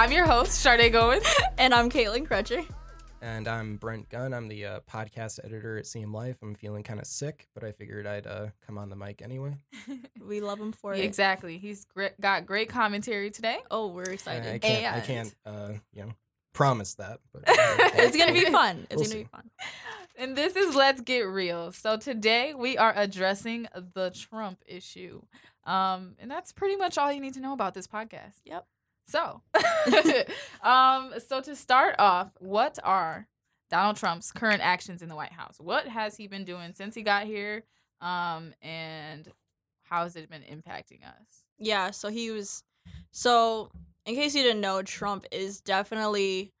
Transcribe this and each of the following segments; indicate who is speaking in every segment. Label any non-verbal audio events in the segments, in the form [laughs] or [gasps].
Speaker 1: Hi guys, I'm your host, Sade Goins. [laughs]
Speaker 2: And I'm Caitlin Crutcher.
Speaker 3: And I'm Brent Gunn. I'm the uh, podcast editor at CM Life. I'm feeling kind of sick, but I figured I'd uh, come on the mic anyway. [laughs]
Speaker 2: We love him for it.
Speaker 1: exactly. He's gre- got great commentary today.
Speaker 2: Oh, we're
Speaker 3: I,
Speaker 2: excited.
Speaker 3: I can't, I can't, uh, you know, promise that. But [laughs]
Speaker 2: it's gonna be fun. It's
Speaker 3: We'll
Speaker 2: gonna be fun.
Speaker 1: And this is Let's Get Real. So today we are addressing the Trump issue. Um, and that's pretty much all you need to know about this podcast.
Speaker 2: Yep.
Speaker 1: So, [laughs] um, so to start off, what are Donald Trump's current actions in the White House? What has he been doing since he got here? Um, and how has it been impacting us?
Speaker 2: Yeah, so he was so in case you didn't know, Trump is definitely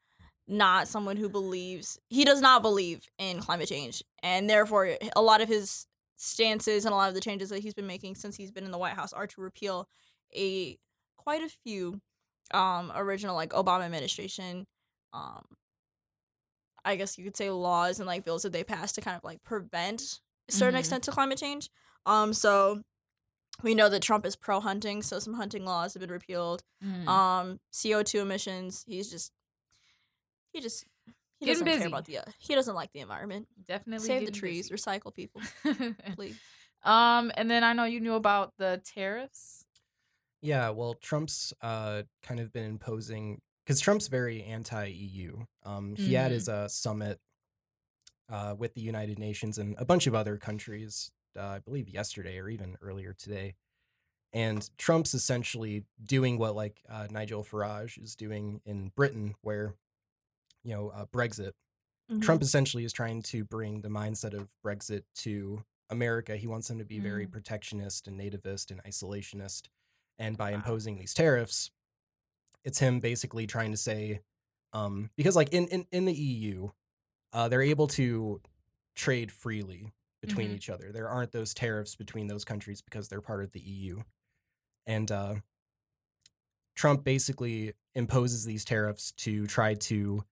Speaker 2: not someone who believes he does not believe in climate change. And therefore a lot of his stances and a lot of the changes that he's been making since he's been in the White House are to repeal a quite a few um original like Obama administration um I guess you could say laws and like bills that they passed to kind of like prevent a certain
Speaker 1: Mhm.
Speaker 2: extent to climate change. Um so we know that Trump is pro hunting, so some hunting laws have been repealed.
Speaker 1: Mm.
Speaker 2: Um, CO two emissions. He's just he just he
Speaker 1: Getting
Speaker 2: doesn't
Speaker 1: busy.
Speaker 2: care about the uh, he doesn't like the environment.
Speaker 1: Definitely
Speaker 2: Save the trees,
Speaker 1: busy.
Speaker 2: recycle people, [laughs] please.
Speaker 1: um, and then I know you knew about the tariffs.
Speaker 3: Yeah, well, Trump's uh, kind of been imposing, because Trump's very anti EU. Um, he had his uh, summit uh, with the United Nations and a bunch of other countries, uh, I believe yesterday or even earlier today. And Trump's essentially doing what like uh, Nigel Farage is doing in Britain, where, you know, uh, Brexit.
Speaker 2: Mm-hmm.
Speaker 3: Trump essentially is trying to bring the mindset of Brexit to America. He wants them to be very
Speaker 1: Mm.
Speaker 3: protectionist and nativist and isolationist. And by
Speaker 1: Wow.
Speaker 3: imposing these tariffs, it's him basically trying to say, um, because like in, in, in the EU, uh, they're able to trade freely between
Speaker 1: Mhm.
Speaker 3: each other. There aren't those tariffs between those countries because they're part of the EU. And uh, Trump basically imposes these tariffs to try to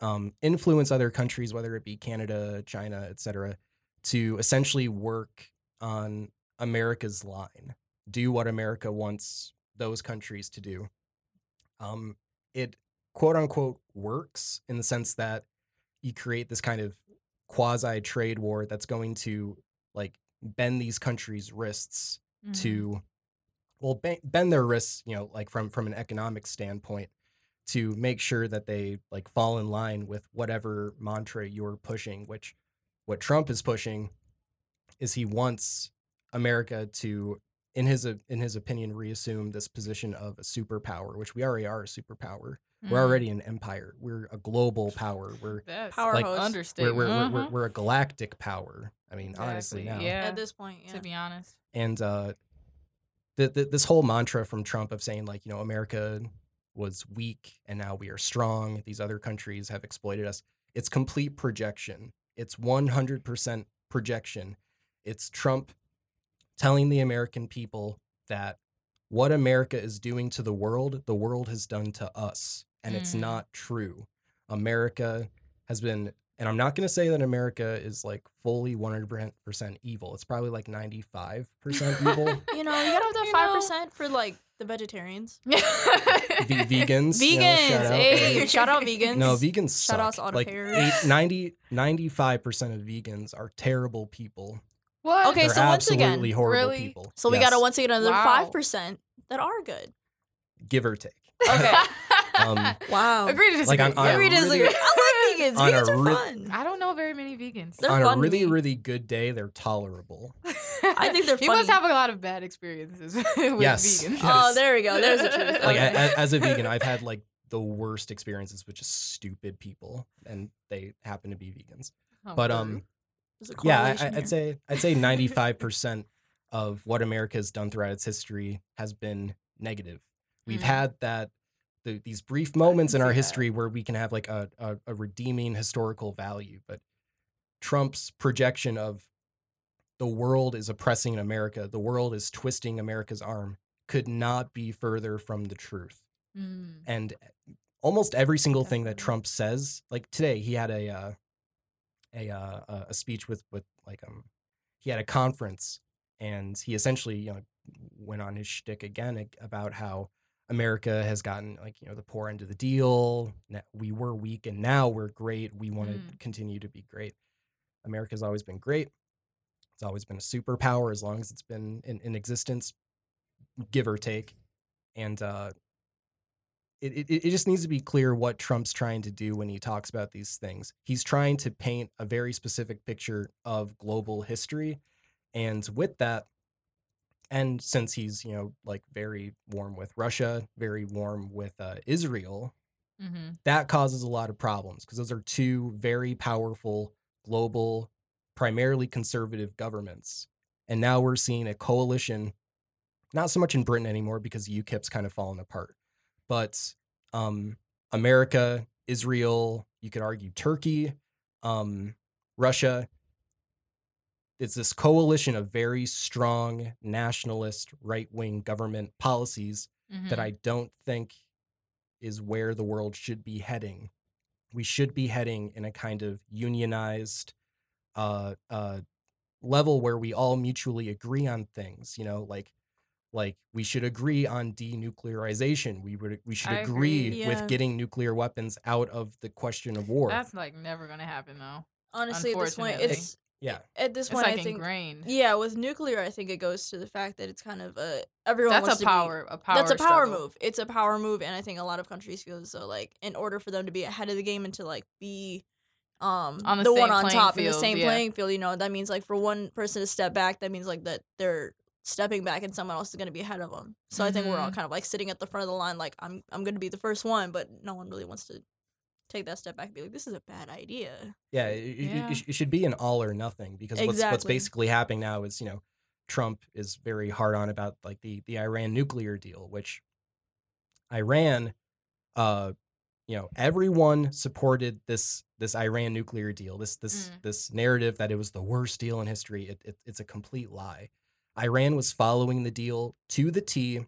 Speaker 3: um, influence other countries, whether it be Canada, China, etc., to essentially work on America's line, do what America wants those countries to do. Um, it quote unquote works in the sense that you create this kind of quasi trade war that's going to like bend these countries' wrists
Speaker 1: Mhm.
Speaker 3: to well be- bend their wrists you know like from from an economic standpoint to make sure that they like fall in line with whatever mantra you're pushing which what trump is pushing is he wants america to in his uh, in his opinion reassume this position of a superpower which we already are a superpower we're
Speaker 1: Mhm.
Speaker 3: already an empire we're a global power we're
Speaker 1: That's
Speaker 2: Power
Speaker 1: like
Speaker 2: hose.
Speaker 3: we're, we're, we're, we're,
Speaker 1: Uh-huh.
Speaker 3: we're a galactic power i mean honestly now
Speaker 1: Yeah.
Speaker 2: At this point, yeah.
Speaker 1: To be honest.
Speaker 3: and uh the, the, this whole mantra from Trump of saying like you know America was weak and now we are strong these other countries have exploited us it's complete projection it's 100% projection it's Trump telling the American people that what America is doing to the world the world has done to us and it's
Speaker 1: Mm.
Speaker 3: not true America has been and I'm not going to say that America is like fully 100% evil. It's probably like 95% evil. [laughs]
Speaker 2: You know, you gotta have that five
Speaker 1: know.
Speaker 2: percent for like the vegetarians. [laughs]
Speaker 3: v- vegans. you know,
Speaker 2: Vegans,
Speaker 3: shout out.
Speaker 2: hey, shout out vegans.
Speaker 3: No, vegans suck.
Speaker 2: Shout outs to
Speaker 3: like
Speaker 2: autopayers.
Speaker 3: eight, 90, 95% of vegans are terrible people.
Speaker 1: What?
Speaker 2: Okay,
Speaker 3: They're
Speaker 2: so once again,
Speaker 3: horrible
Speaker 1: really?
Speaker 3: people.
Speaker 2: So we
Speaker 3: Yes,
Speaker 2: gotta once again another
Speaker 1: Wow.
Speaker 2: five percent that are good.
Speaker 3: give or take.
Speaker 2: Okay. [laughs]
Speaker 3: Um, [laughs]
Speaker 2: Wow.
Speaker 1: Agree to
Speaker 3: Like on- on a
Speaker 2: Agree to
Speaker 3: really-
Speaker 2: disagree. I like [laughs] vegans.
Speaker 3: on a
Speaker 2: Vegans are
Speaker 3: re-
Speaker 2: fun.
Speaker 1: I don't know very many vegans.
Speaker 2: They're
Speaker 3: on
Speaker 2: fun
Speaker 3: a really,
Speaker 2: me.
Speaker 3: really good day, they're tolerable.
Speaker 2: I think they're
Speaker 1: You must
Speaker 2: funny.
Speaker 1: have a lot of bad experiences with
Speaker 3: Yes.
Speaker 1: vegans.
Speaker 2: Oh, there we go. There's the truth.
Speaker 3: Like
Speaker 2: Okay.
Speaker 3: a- a- as a vegan, I've had like the worst experiences with just stupid people, and they happen to be vegans.
Speaker 1: Oh,
Speaker 3: But um,
Speaker 2: There's a
Speaker 3: yeah, I,
Speaker 2: correlation
Speaker 3: I-
Speaker 2: here.
Speaker 3: I'd say I'd say ninety five percent of what America has done throughout its history has been negative. We've
Speaker 1: Mm.
Speaker 3: had that the, these brief moments in our
Speaker 2: that.
Speaker 3: history where we can have like a, a, a redeeming historical value, but Trump's projection of the world is oppressing America, the world is twisting America's arm, could not be further from the truth.
Speaker 1: Mm.
Speaker 3: And almost every single thing that Trump says, like today, he had a uh, a uh, a- a speech with with like um he had a conference and he essentially you know went on his shtick again about how America has gotten like you know the poor end of the deal. We were weak and now we're great. We want to
Speaker 1: Mm.
Speaker 3: continue to be great. America's always been great. It's always been a superpower as long as it's been in, in existence, give or take. And uh, it, it it just needs to be clear what Trump's trying to do when he talks about these things. He's trying to paint a very specific picture of global history, and with that, and since he's you know like very warm with Russia, very warm with uh, Israel,
Speaker 1: Mm-hmm.
Speaker 3: that causes a lot of problems because those are two very powerful global, primarily conservative governments. And now we're seeing a coalition, not so much in Britain anymore because UKIP's kind of fallen apart, but um, America, Israel, you could argue Turkey, um, Russia. It's this coalition of very strong nationalist right wing government policies
Speaker 1: Mm-hmm.
Speaker 3: that I don't think is where the world should be heading. We should be heading in a kind of unionized uh, uh, level where we all mutually agree on things. You know, like like we should agree on denuclearization. We would we should
Speaker 1: I
Speaker 3: agree,
Speaker 1: agree.
Speaker 2: Yeah.
Speaker 3: with getting nuclear weapons out of the question of war.
Speaker 1: That's like never gonna happen though.
Speaker 2: Honestly, at this point, it's
Speaker 3: yeah,
Speaker 2: at this
Speaker 1: It's
Speaker 2: point
Speaker 1: like
Speaker 2: I think
Speaker 1: ingrained.
Speaker 2: yeah, with nuclear, I think it goes to the fact that it's kind of a everyone
Speaker 1: That's
Speaker 2: wants
Speaker 1: a
Speaker 2: to be-
Speaker 1: power. A power.
Speaker 2: that's a power
Speaker 1: struggle.
Speaker 2: move. It's a power move, and I think a lot of countries feel as though like in order for them to be ahead of the game and to like be um
Speaker 1: On the
Speaker 2: the, one
Speaker 1: same
Speaker 2: on
Speaker 1: playing
Speaker 2: top in the same
Speaker 1: yeah.
Speaker 2: playing field, you know, that means like for one person to step back, that means like that they're stepping back and someone else is going to be ahead of them. So I think we're all
Speaker 1: Mhm.
Speaker 2: kind of like sitting at the front of the line like I'm I'm going to be the first one, but no one really wants to take that step back and be like this is a bad idea.
Speaker 3: yeah. It,
Speaker 1: Yeah.
Speaker 3: it it should be an all or nothing because what's what's basically happening now is you know Trump is very hard on about like the the Iran nuclear deal, which Iran, uh, you know, everyone supported this this Iran nuclear deal. This this
Speaker 1: Mm.
Speaker 3: this narrative that it was the worst deal in history. It, it it's a complete lie. Iran was following the deal to the T.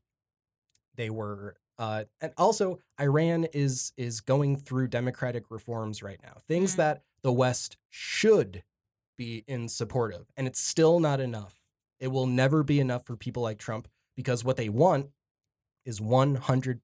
Speaker 3: They were. Uh, and also, Iran is is going through democratic reforms right now. Things
Speaker 1: Mm.
Speaker 3: that the West should be in support of, and it's still not enough. It will never be enough for people like Trump because what they want is 100%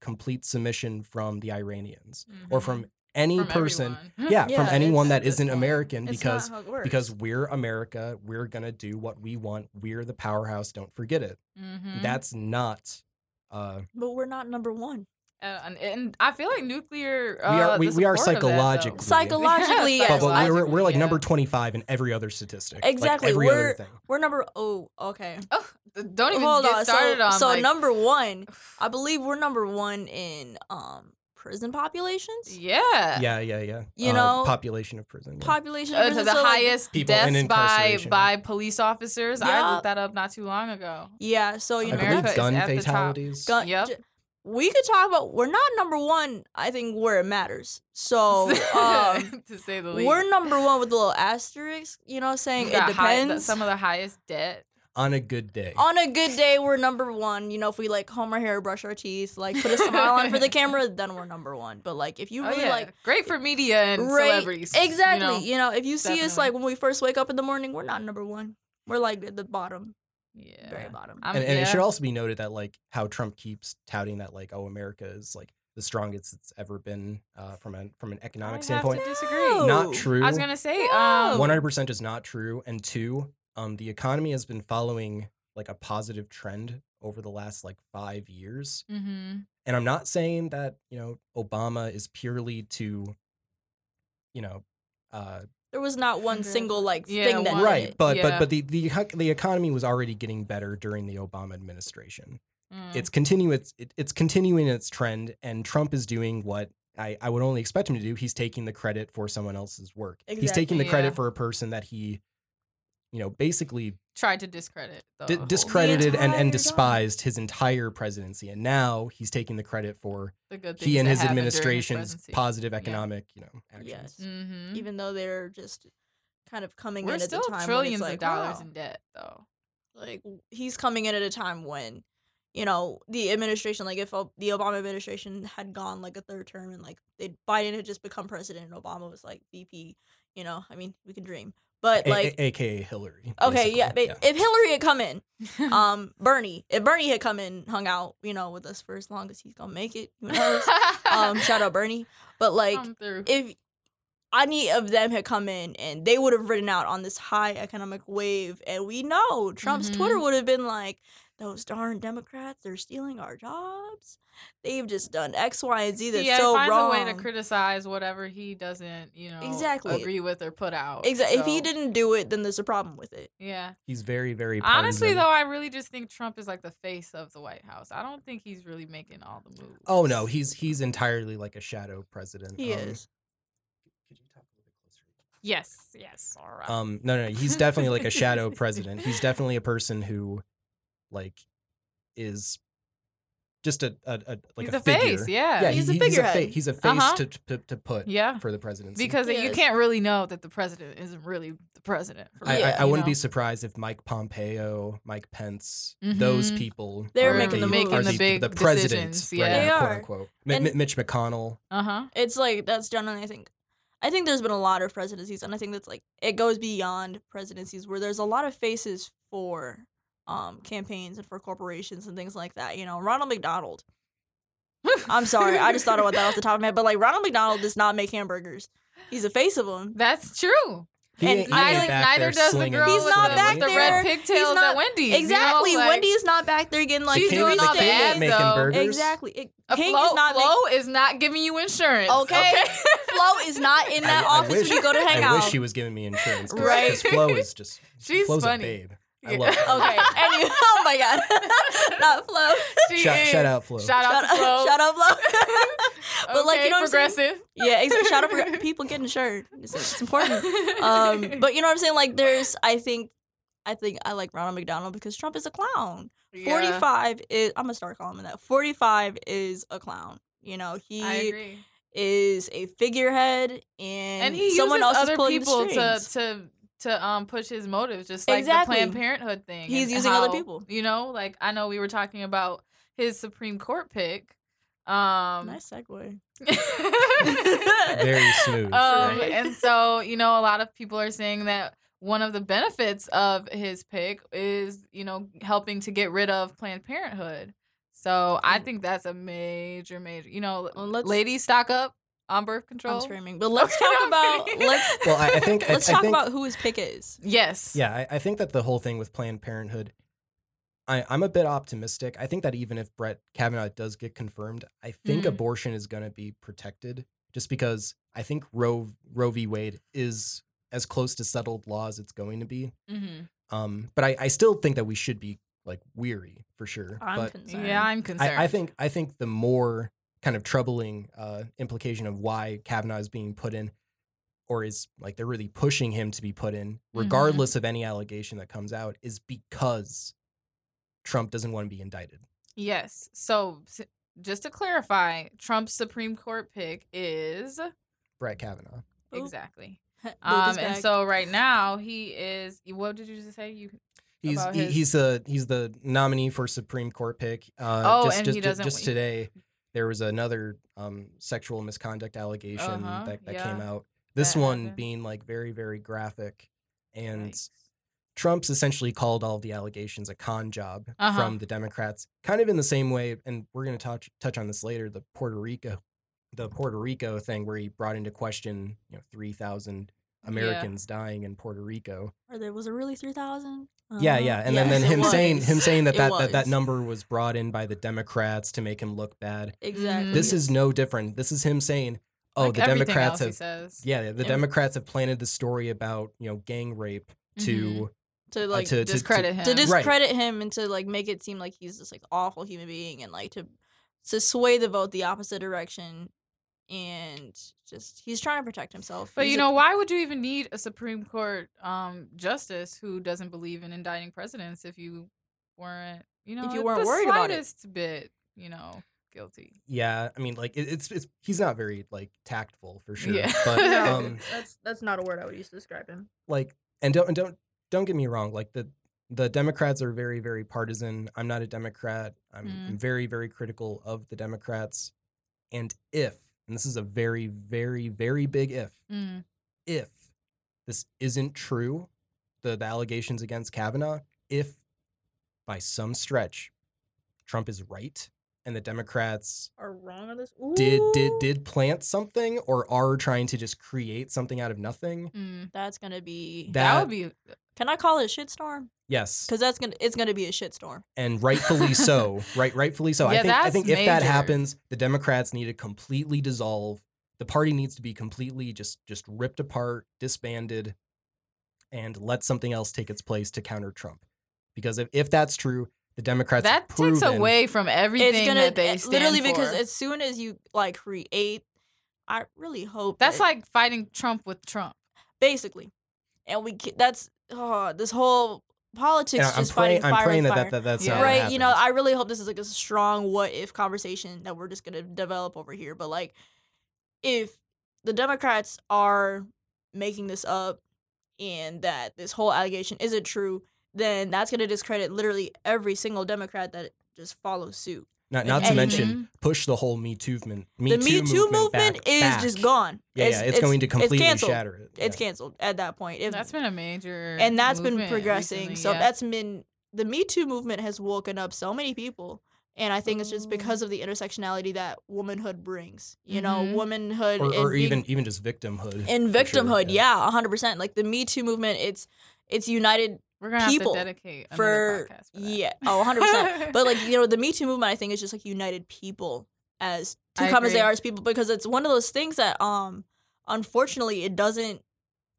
Speaker 3: complete submission from the Iranians or
Speaker 1: Mhm.
Speaker 3: from any
Speaker 1: From
Speaker 3: person. Yeah, [laughs]
Speaker 2: Yeah,
Speaker 3: from anyone
Speaker 2: it's-
Speaker 3: that
Speaker 2: at this
Speaker 3: isn't American
Speaker 2: It's
Speaker 3: because
Speaker 2: not how it works.
Speaker 3: because we're America, we're going to do what we want. We're the powerhouse, don't forget it.
Speaker 1: Mhm.
Speaker 3: That's not uh
Speaker 2: but we're not number 1.
Speaker 1: Uh, and, and I feel like nuclear. Uh,
Speaker 3: We are- we- we are
Speaker 1: support of that,
Speaker 3: psychologically- [laughs]
Speaker 2: Psychologically, yes.
Speaker 3: but, but we're, we're like
Speaker 1: yeah.
Speaker 3: number 25 in every other statistic. like
Speaker 2: Exactly,
Speaker 3: every
Speaker 2: we're-
Speaker 3: other thing.
Speaker 2: We're number Oh, okay. [laughs]
Speaker 1: Oh, don't even
Speaker 2: Hold
Speaker 1: get
Speaker 2: on.
Speaker 1: started
Speaker 2: so,
Speaker 1: on
Speaker 2: so
Speaker 1: like,
Speaker 2: number 1, [sighs] I believe we're number 1 in um prison populations.
Speaker 1: Yeah.
Speaker 3: Yeah, yeah, yeah.
Speaker 2: You
Speaker 3: Uh,
Speaker 2: know,
Speaker 3: population of prison. yeah.
Speaker 2: Population of
Speaker 1: Uh, to
Speaker 2: prison,
Speaker 1: the
Speaker 2: so, like,
Speaker 1: highest
Speaker 3: People in
Speaker 1: deaths by by police officers. I
Speaker 2: Yeah.
Speaker 1: looked that up not too long ago.
Speaker 2: Yeah, so you
Speaker 3: I
Speaker 2: know,
Speaker 1: America
Speaker 3: believe
Speaker 1: is
Speaker 3: gun
Speaker 1: at the top.
Speaker 3: fatalities.
Speaker 2: gun,
Speaker 1: Yep.
Speaker 2: j- we could talk about we're not number one. I think where it matters. So [laughs] um,
Speaker 1: to say the least,
Speaker 2: we're number one with a little asterisk. You know, saying it
Speaker 1: got high- the-
Speaker 2: depends.
Speaker 1: some of the highest debt.
Speaker 3: On a good day.
Speaker 2: on a good day, we're number one. You know, if we like comb our hair, brush our teeth, like put a [laughs] smile on for the camera, then we're number one. But like, if you
Speaker 1: Oh
Speaker 2: really
Speaker 1: yeah,
Speaker 2: like
Speaker 1: great for media and
Speaker 2: Right,
Speaker 1: celebrities. you
Speaker 2: exactly,
Speaker 1: know?
Speaker 2: know, if you see us like when we first wake up in the morning, we're not number one. We're like at the bottom,
Speaker 1: Yeah.
Speaker 2: very bottom.
Speaker 1: I'm-
Speaker 3: and, and it should also be noted that like how Trump keeps touting that like oh America is like the strongest it's ever been uh, from an from an
Speaker 1: I
Speaker 3: economic
Speaker 1: have
Speaker 3: standpoint.
Speaker 1: to disagree.
Speaker 3: Not true.
Speaker 1: I was gonna say, um,
Speaker 3: One hundred percent is not true. And two, um, the economy has been following like a positive trend over the last like five years.
Speaker 1: mhm.
Speaker 3: And I'm not saying that you know Obama is purely to, you know, uh,
Speaker 2: There was not one
Speaker 1: Hundred.
Speaker 2: single like
Speaker 1: Yeah,
Speaker 2: thing that
Speaker 3: right. But
Speaker 1: Yeah.
Speaker 3: but but the the the economy was already getting better during the Obama administration.
Speaker 1: Mm.
Speaker 3: it's continue it's it, it's continuing its trend and trump is doing what I, I would only expect him to do he's taking the credit for someone else's work he's taking the credit
Speaker 1: yeah.
Speaker 3: for a person that he you know basically
Speaker 1: tried to discredit. The
Speaker 3: di-
Speaker 1: whole-
Speaker 3: discredited and, and despised his entire presidency and now he's taking the credit for
Speaker 1: the good
Speaker 3: he and his administration's
Speaker 1: presidency.
Speaker 3: positive economic you know actions
Speaker 2: Yes.
Speaker 1: Mhm.
Speaker 2: even though they're just kind of coming
Speaker 1: We're
Speaker 2: in at
Speaker 1: still
Speaker 2: the time
Speaker 1: trillions
Speaker 2: when
Speaker 1: of
Speaker 2: it's like,
Speaker 1: dollars
Speaker 2: wow.
Speaker 1: in debt, though.
Speaker 2: like he's coming in at a time when you know, the administration, like if the Obama administration had gone like a third term and like they Biden had just become president and Obama was like VP, you know, I mean, we can dream. But
Speaker 3: A-
Speaker 2: like
Speaker 3: a- aka Hillary.
Speaker 2: okay, yeah,
Speaker 3: basically.
Speaker 2: but if Hillary had come in, [laughs] um Bernie, if Bernie had come in, hung out, you know, with us for as long as he's going to make it, who knows? [laughs] um shout out Bernie. But like if any of them had come in and they would have ridden out on this high economic wave, and we know Trump's
Speaker 1: Mhm.
Speaker 2: Twitter would have been like, "Those darn Democrats, they're stealing our jobs. They've just done X, Y, and Z. That's
Speaker 1: yeah,
Speaker 2: so
Speaker 1: finds
Speaker 2: wrong."
Speaker 1: a way to criticize whatever he doesn't, you know,
Speaker 2: Exactly.
Speaker 1: agree with or put out.
Speaker 2: Exactly. If he didn't do it, then there's a problem with it.
Speaker 1: yeah.
Speaker 3: he's very, very.
Speaker 1: Honestly, though, I really just think Trump is like the face of the White House. I don't think he's really making all the moves.
Speaker 3: Oh no, he's he's entirely like a shadow president.
Speaker 2: He
Speaker 3: Um,
Speaker 2: is.
Speaker 3: Could you talk a little bit closer?
Speaker 1: yes, yes, all right.
Speaker 3: Um, no, no, he's definitely like a shadow president. He's definitely a person who, like, is just a, a, a like
Speaker 1: he's
Speaker 3: a
Speaker 1: a face,
Speaker 3: figure.
Speaker 1: yeah,
Speaker 3: Yeah,
Speaker 2: He's
Speaker 3: he-
Speaker 2: a figurehead.
Speaker 3: He's a, fa- he's a face
Speaker 1: Uh-huh.
Speaker 3: to, to to put
Speaker 1: yeah.
Speaker 3: for the presidency.
Speaker 1: Because
Speaker 2: He
Speaker 1: you can't really know that the president isn't really the president. for
Speaker 3: I,
Speaker 1: real,
Speaker 3: I, I wouldn't
Speaker 1: know?
Speaker 3: be surprised if Mike Pompeo, Mike Pence, those
Speaker 1: Mhm.
Speaker 3: people
Speaker 2: They're
Speaker 3: are
Speaker 2: making the
Speaker 3: are
Speaker 2: moves.
Speaker 3: the,
Speaker 1: big
Speaker 3: the president,
Speaker 1: decisions,
Speaker 3: right
Speaker 1: yeah.
Speaker 3: now,
Speaker 2: They
Speaker 3: quote unquote. Mi-
Speaker 2: And-
Speaker 3: Mi- Mitch McConnell.
Speaker 1: Uh huh.
Speaker 2: It's like that's generally I think I think there's been a lot of presidencies and I think that's like it goes beyond presidencies where there's a lot of faces for um campaigns and for corporations and things like that. You know, Ronald McDonald. I'm [laughs] sorry, I just thought about that off the top of my head, but like Ronald McDonald does not make hamburgers. He's a face of them.
Speaker 1: That's true.
Speaker 3: He
Speaker 2: And
Speaker 3: ain't-
Speaker 2: neither-
Speaker 3: back
Speaker 1: neither
Speaker 3: there
Speaker 1: does the girl
Speaker 2: He's
Speaker 1: with,
Speaker 2: not
Speaker 1: the,
Speaker 2: back
Speaker 1: with the red pigtails
Speaker 2: not-
Speaker 1: at Wendy's. you know,
Speaker 2: Exactly.
Speaker 1: like-
Speaker 2: Wendy's not back there getting like
Speaker 1: She's doing
Speaker 3: the
Speaker 1: all the ads
Speaker 3: making
Speaker 1: though.
Speaker 3: burgers.
Speaker 2: Exactly. It,
Speaker 1: A
Speaker 2: King
Speaker 1: Flo,
Speaker 2: is not make-
Speaker 1: is not giving you insurance.
Speaker 2: Okay. [laughs] Flo is not in that
Speaker 3: I- I
Speaker 2: office
Speaker 3: wish-
Speaker 2: when you go to hang
Speaker 3: I
Speaker 2: out.
Speaker 3: I wish she was giving me insurance. Cause,
Speaker 2: Right.
Speaker 3: 'cause Flo is just [laughs]
Speaker 1: She's
Speaker 3: Flo's
Speaker 1: funny.
Speaker 3: a babe. I
Speaker 1: Yeah.
Speaker 3: love her.
Speaker 2: okay. Anyway, [laughs] oh my god, [laughs] not Flo.
Speaker 1: She
Speaker 3: Shout,
Speaker 1: is.
Speaker 3: shout out Flo.
Speaker 1: Shout out
Speaker 2: Shout
Speaker 1: to Flo. [laughs]
Speaker 2: shout out Flo. but like
Speaker 1: Okay,
Speaker 2: you know what I'm saying?
Speaker 1: progressive.
Speaker 2: Yeah, exactly. Shout out for people getting insured. It's, it's important. Um, but you know what I'm saying? Like, there's, I think, I think I like Ronald McDonald because Trump is a clown.
Speaker 1: Yeah,
Speaker 2: 45 is, I'm gonna start calling him that. 45 is a clown. You know, he
Speaker 1: I agree.
Speaker 2: is a figurehead, and,
Speaker 1: And he
Speaker 2: someone
Speaker 1: uses
Speaker 2: else
Speaker 1: other
Speaker 2: is pulling
Speaker 1: people
Speaker 2: the
Speaker 1: to
Speaker 2: strings.
Speaker 1: to to um push his motives, just like
Speaker 2: Exactly.
Speaker 1: the Planned Parenthood thing.
Speaker 2: He's
Speaker 1: and
Speaker 2: using other people.
Speaker 1: You know, like I know we were talking about his Supreme Court pick. Um,
Speaker 2: nice segue.
Speaker 3: Very [laughs] smooth.
Speaker 1: Um,
Speaker 2: Right.
Speaker 1: and so, you know, a lot of people are saying that one of the benefits of his pick is, you know, helping to get rid of Planned Parenthood. So I
Speaker 2: Mm.
Speaker 1: think that's a major, major, you know,
Speaker 2: Well,
Speaker 1: ladies stock up on birth control.
Speaker 2: I'm screaming. [laughs] But let's
Speaker 1: Okay,
Speaker 2: talk
Speaker 1: I'm
Speaker 2: about [laughs] let's
Speaker 3: well, I, I think
Speaker 2: let's
Speaker 3: I,
Speaker 2: talk
Speaker 3: think,
Speaker 2: about who his pick is.
Speaker 1: Yes.
Speaker 3: Yeah, I, I think that the whole thing with Planned Parenthood, I, I'm a bit optimistic. I think that even if Brett Kavanaugh does get confirmed, I think
Speaker 1: Mhm.
Speaker 3: abortion is going to be protected just because I think Roe Roe v. Wade is as close to settled law as it's going to be.
Speaker 1: Mm-hmm.
Speaker 3: Um, but I, I still think that we should be like weary for sure.
Speaker 2: I'm
Speaker 3: but
Speaker 2: concerned.
Speaker 1: Yeah, I'm concerned.
Speaker 3: I, I think I think the more kind of troubling uh, implication of why Kavanaugh is being put in, or is like they're really pushing him to be put in,
Speaker 1: Mm-hmm.
Speaker 3: regardless of any allegation that comes out, is because Trump doesn't want to be indicted.
Speaker 1: Yes. So just to clarify, Trump's Supreme Court pick is
Speaker 3: Brett Kavanaugh.
Speaker 1: Exactly. [laughs] Um, and so right now he is. What did you just say? You
Speaker 3: He's
Speaker 1: About
Speaker 3: he,
Speaker 1: his-
Speaker 3: he's the he's the nominee for Supreme Court pick. Uh,
Speaker 1: Oh,
Speaker 3: just,
Speaker 1: and
Speaker 3: just,
Speaker 1: he doesn't
Speaker 3: just today there was another um, sexual misconduct allegation
Speaker 1: Uh-huh,
Speaker 3: that, that came out. This
Speaker 1: That
Speaker 3: one
Speaker 1: happened.
Speaker 3: being like very very graphic, and
Speaker 1: Yikes.
Speaker 3: Trump's essentially called all the allegations a con job
Speaker 1: Uh-huh.
Speaker 3: from the Democrats, kind of in the same way. And we're going to touch touch on this later. The Puerto Rico, the Puerto Rico thing, where he brought into question, you know, three thousand Americans dying in Puerto Rico.
Speaker 2: Or there was it really three thousand?
Speaker 3: Yeah, yeah, and then, then
Speaker 2: Yes, it
Speaker 3: him saying him saying that [laughs] that, that that number was brought in by the Democrats to make him look bad.
Speaker 2: exactly.
Speaker 3: This is no different. This is him saying, "Oh,
Speaker 1: like
Speaker 3: the Democrats have yeah, the
Speaker 2: Yeah.
Speaker 3: Democrats have planted the story about you know gang rape to
Speaker 2: to
Speaker 3: uh,
Speaker 2: like
Speaker 3: to, to- to-
Speaker 1: discredit him.
Speaker 2: to
Speaker 3: Right.
Speaker 2: discredit him and to like make it seem like he's this like awful human being and like to to sway the vote the opposite direction and just he's trying to protect himself.
Speaker 1: But
Speaker 2: He's
Speaker 1: you
Speaker 2: a-
Speaker 1: know, why would you even need a Supreme Court um, justice who doesn't believe in indicting presidents if you weren't, you know, if
Speaker 2: you weren't
Speaker 1: the
Speaker 2: worried about it.
Speaker 1: bit, you know, guilty?
Speaker 3: yeah. I mean, like it, it's it's he's not very like tactful for sure.
Speaker 1: Yeah.
Speaker 3: But [laughs]
Speaker 1: No.
Speaker 3: um,
Speaker 2: that's that's not a word I would use to describe him.
Speaker 3: like and don't and don't don't get me wrong. Like the the Democrats are very, very partisan. I'm not a Democrat. I'm,
Speaker 1: Mm.
Speaker 3: I'm very, very critical of the Democrats. And if, and this is a very, very, very big if,
Speaker 1: Mm.
Speaker 3: if this isn't true, the, the allegations against Kavanaugh, if by some stretch Trump is right and the Democrats
Speaker 2: Are wrong on this?
Speaker 3: did did did plant something or are trying to just create something out of nothing,
Speaker 1: Mm.
Speaker 2: That's gonna be.
Speaker 3: That-
Speaker 1: That, would be
Speaker 2: Can I call it a shitstorm?
Speaker 3: yes,
Speaker 2: Because that's gonna. It's gonna be a shitstorm.
Speaker 3: and rightfully so. [laughs] Right, rightfully so.
Speaker 1: Yeah,
Speaker 3: I think I
Speaker 1: that's
Speaker 3: think if that happens, the Democrats need to completely dissolve. The party needs to be completely just just ripped apart, disbanded, and let something else take its place to counter Trump. Because if, if that's true, the Democrats have
Speaker 1: that takes away from everything
Speaker 2: it's gonna
Speaker 1: that they
Speaker 2: eh,
Speaker 1: stand
Speaker 2: literally because as soon as you like create, I really hope
Speaker 1: That's
Speaker 2: that-
Speaker 1: like fighting Trump with Trump.
Speaker 2: basically, and we ca- that's oh, this whole politics
Speaker 3: And I'm
Speaker 2: just
Speaker 3: praying.
Speaker 2: fighting
Speaker 3: I'm
Speaker 2: fire
Speaker 3: praying
Speaker 2: with
Speaker 3: that,
Speaker 2: fire.
Speaker 3: that, that that's
Speaker 1: Yeah.
Speaker 3: not
Speaker 2: right you know i really hope this is like a strong what if conversation that we're just gonna develop over here but like if the democrats are making this up and that this whole allegation isn't true then that's gonna discredit literally every single democrat that just follows suit
Speaker 3: not not to mention push the whole Me Too movement. Me
Speaker 2: the
Speaker 3: Too
Speaker 2: me too movement,
Speaker 3: back-
Speaker 2: is
Speaker 3: back.
Speaker 2: just gone
Speaker 3: Yeah, yeah, it's, going to completely
Speaker 2: canceled.
Speaker 3: shatter it.
Speaker 2: it's canceled at that point If-
Speaker 1: That's been a major
Speaker 2: and that's been progressing.
Speaker 1: recently,
Speaker 2: so
Speaker 1: yeah.
Speaker 2: that's been the Me Too movement has woken up so many people, and I think it's just because of the intersectionality that womanhood brings. You know,
Speaker 1: Mhm.
Speaker 2: womanhood
Speaker 3: or, or
Speaker 2: being-
Speaker 3: even even just victimhood.
Speaker 2: in
Speaker 3: for sure,
Speaker 2: victimhood. yeah, hundred percent. Like the Me Too movement, it's it's united
Speaker 1: We're gonna
Speaker 2: people
Speaker 1: have to dedicate another
Speaker 2: for,
Speaker 1: podcast for that.
Speaker 2: yeah, oh, 100 percent. [laughs] But like you know, the Me Too movement, I think is just like united people as to
Speaker 1: I
Speaker 2: come as they are as people because it's one of those things that um unfortunately it doesn't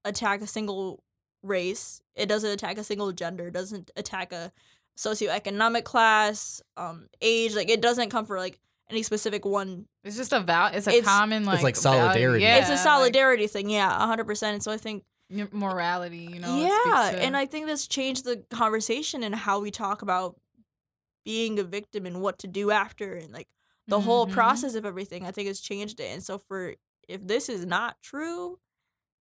Speaker 2: attack a single race it doesn't attack a single gender it doesn't attack a socioeconomic class um age like it doesn't come for like any specific one
Speaker 1: it's just a val. It's a
Speaker 2: It's-
Speaker 1: common like
Speaker 3: like
Speaker 1: value.
Speaker 3: solidarity.
Speaker 1: Yeah,
Speaker 2: it's a
Speaker 1: like,
Speaker 2: solidarity thing yeah 100% and so i think
Speaker 1: y- morality. You know.
Speaker 2: yeah
Speaker 1: to-
Speaker 2: and i think that's changed the conversation and how we talk about being a victim and what to do after and like the whole
Speaker 1: Mhm.
Speaker 2: process of everything i think has changed it and so for if this is not true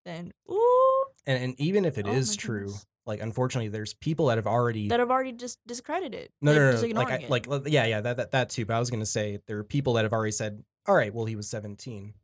Speaker 2: then ooh
Speaker 3: and, and even if it
Speaker 2: Oh
Speaker 3: is true,
Speaker 2: goodness.
Speaker 3: like unfortunately, there's people that have already
Speaker 2: that have already just discredited
Speaker 3: no,
Speaker 2: like,
Speaker 3: no, no,
Speaker 2: just
Speaker 3: no, like, I, like, like, yeah, yeah, that, that, that too. But I was gonna say there are people that have already said, "All right, well, he was 17."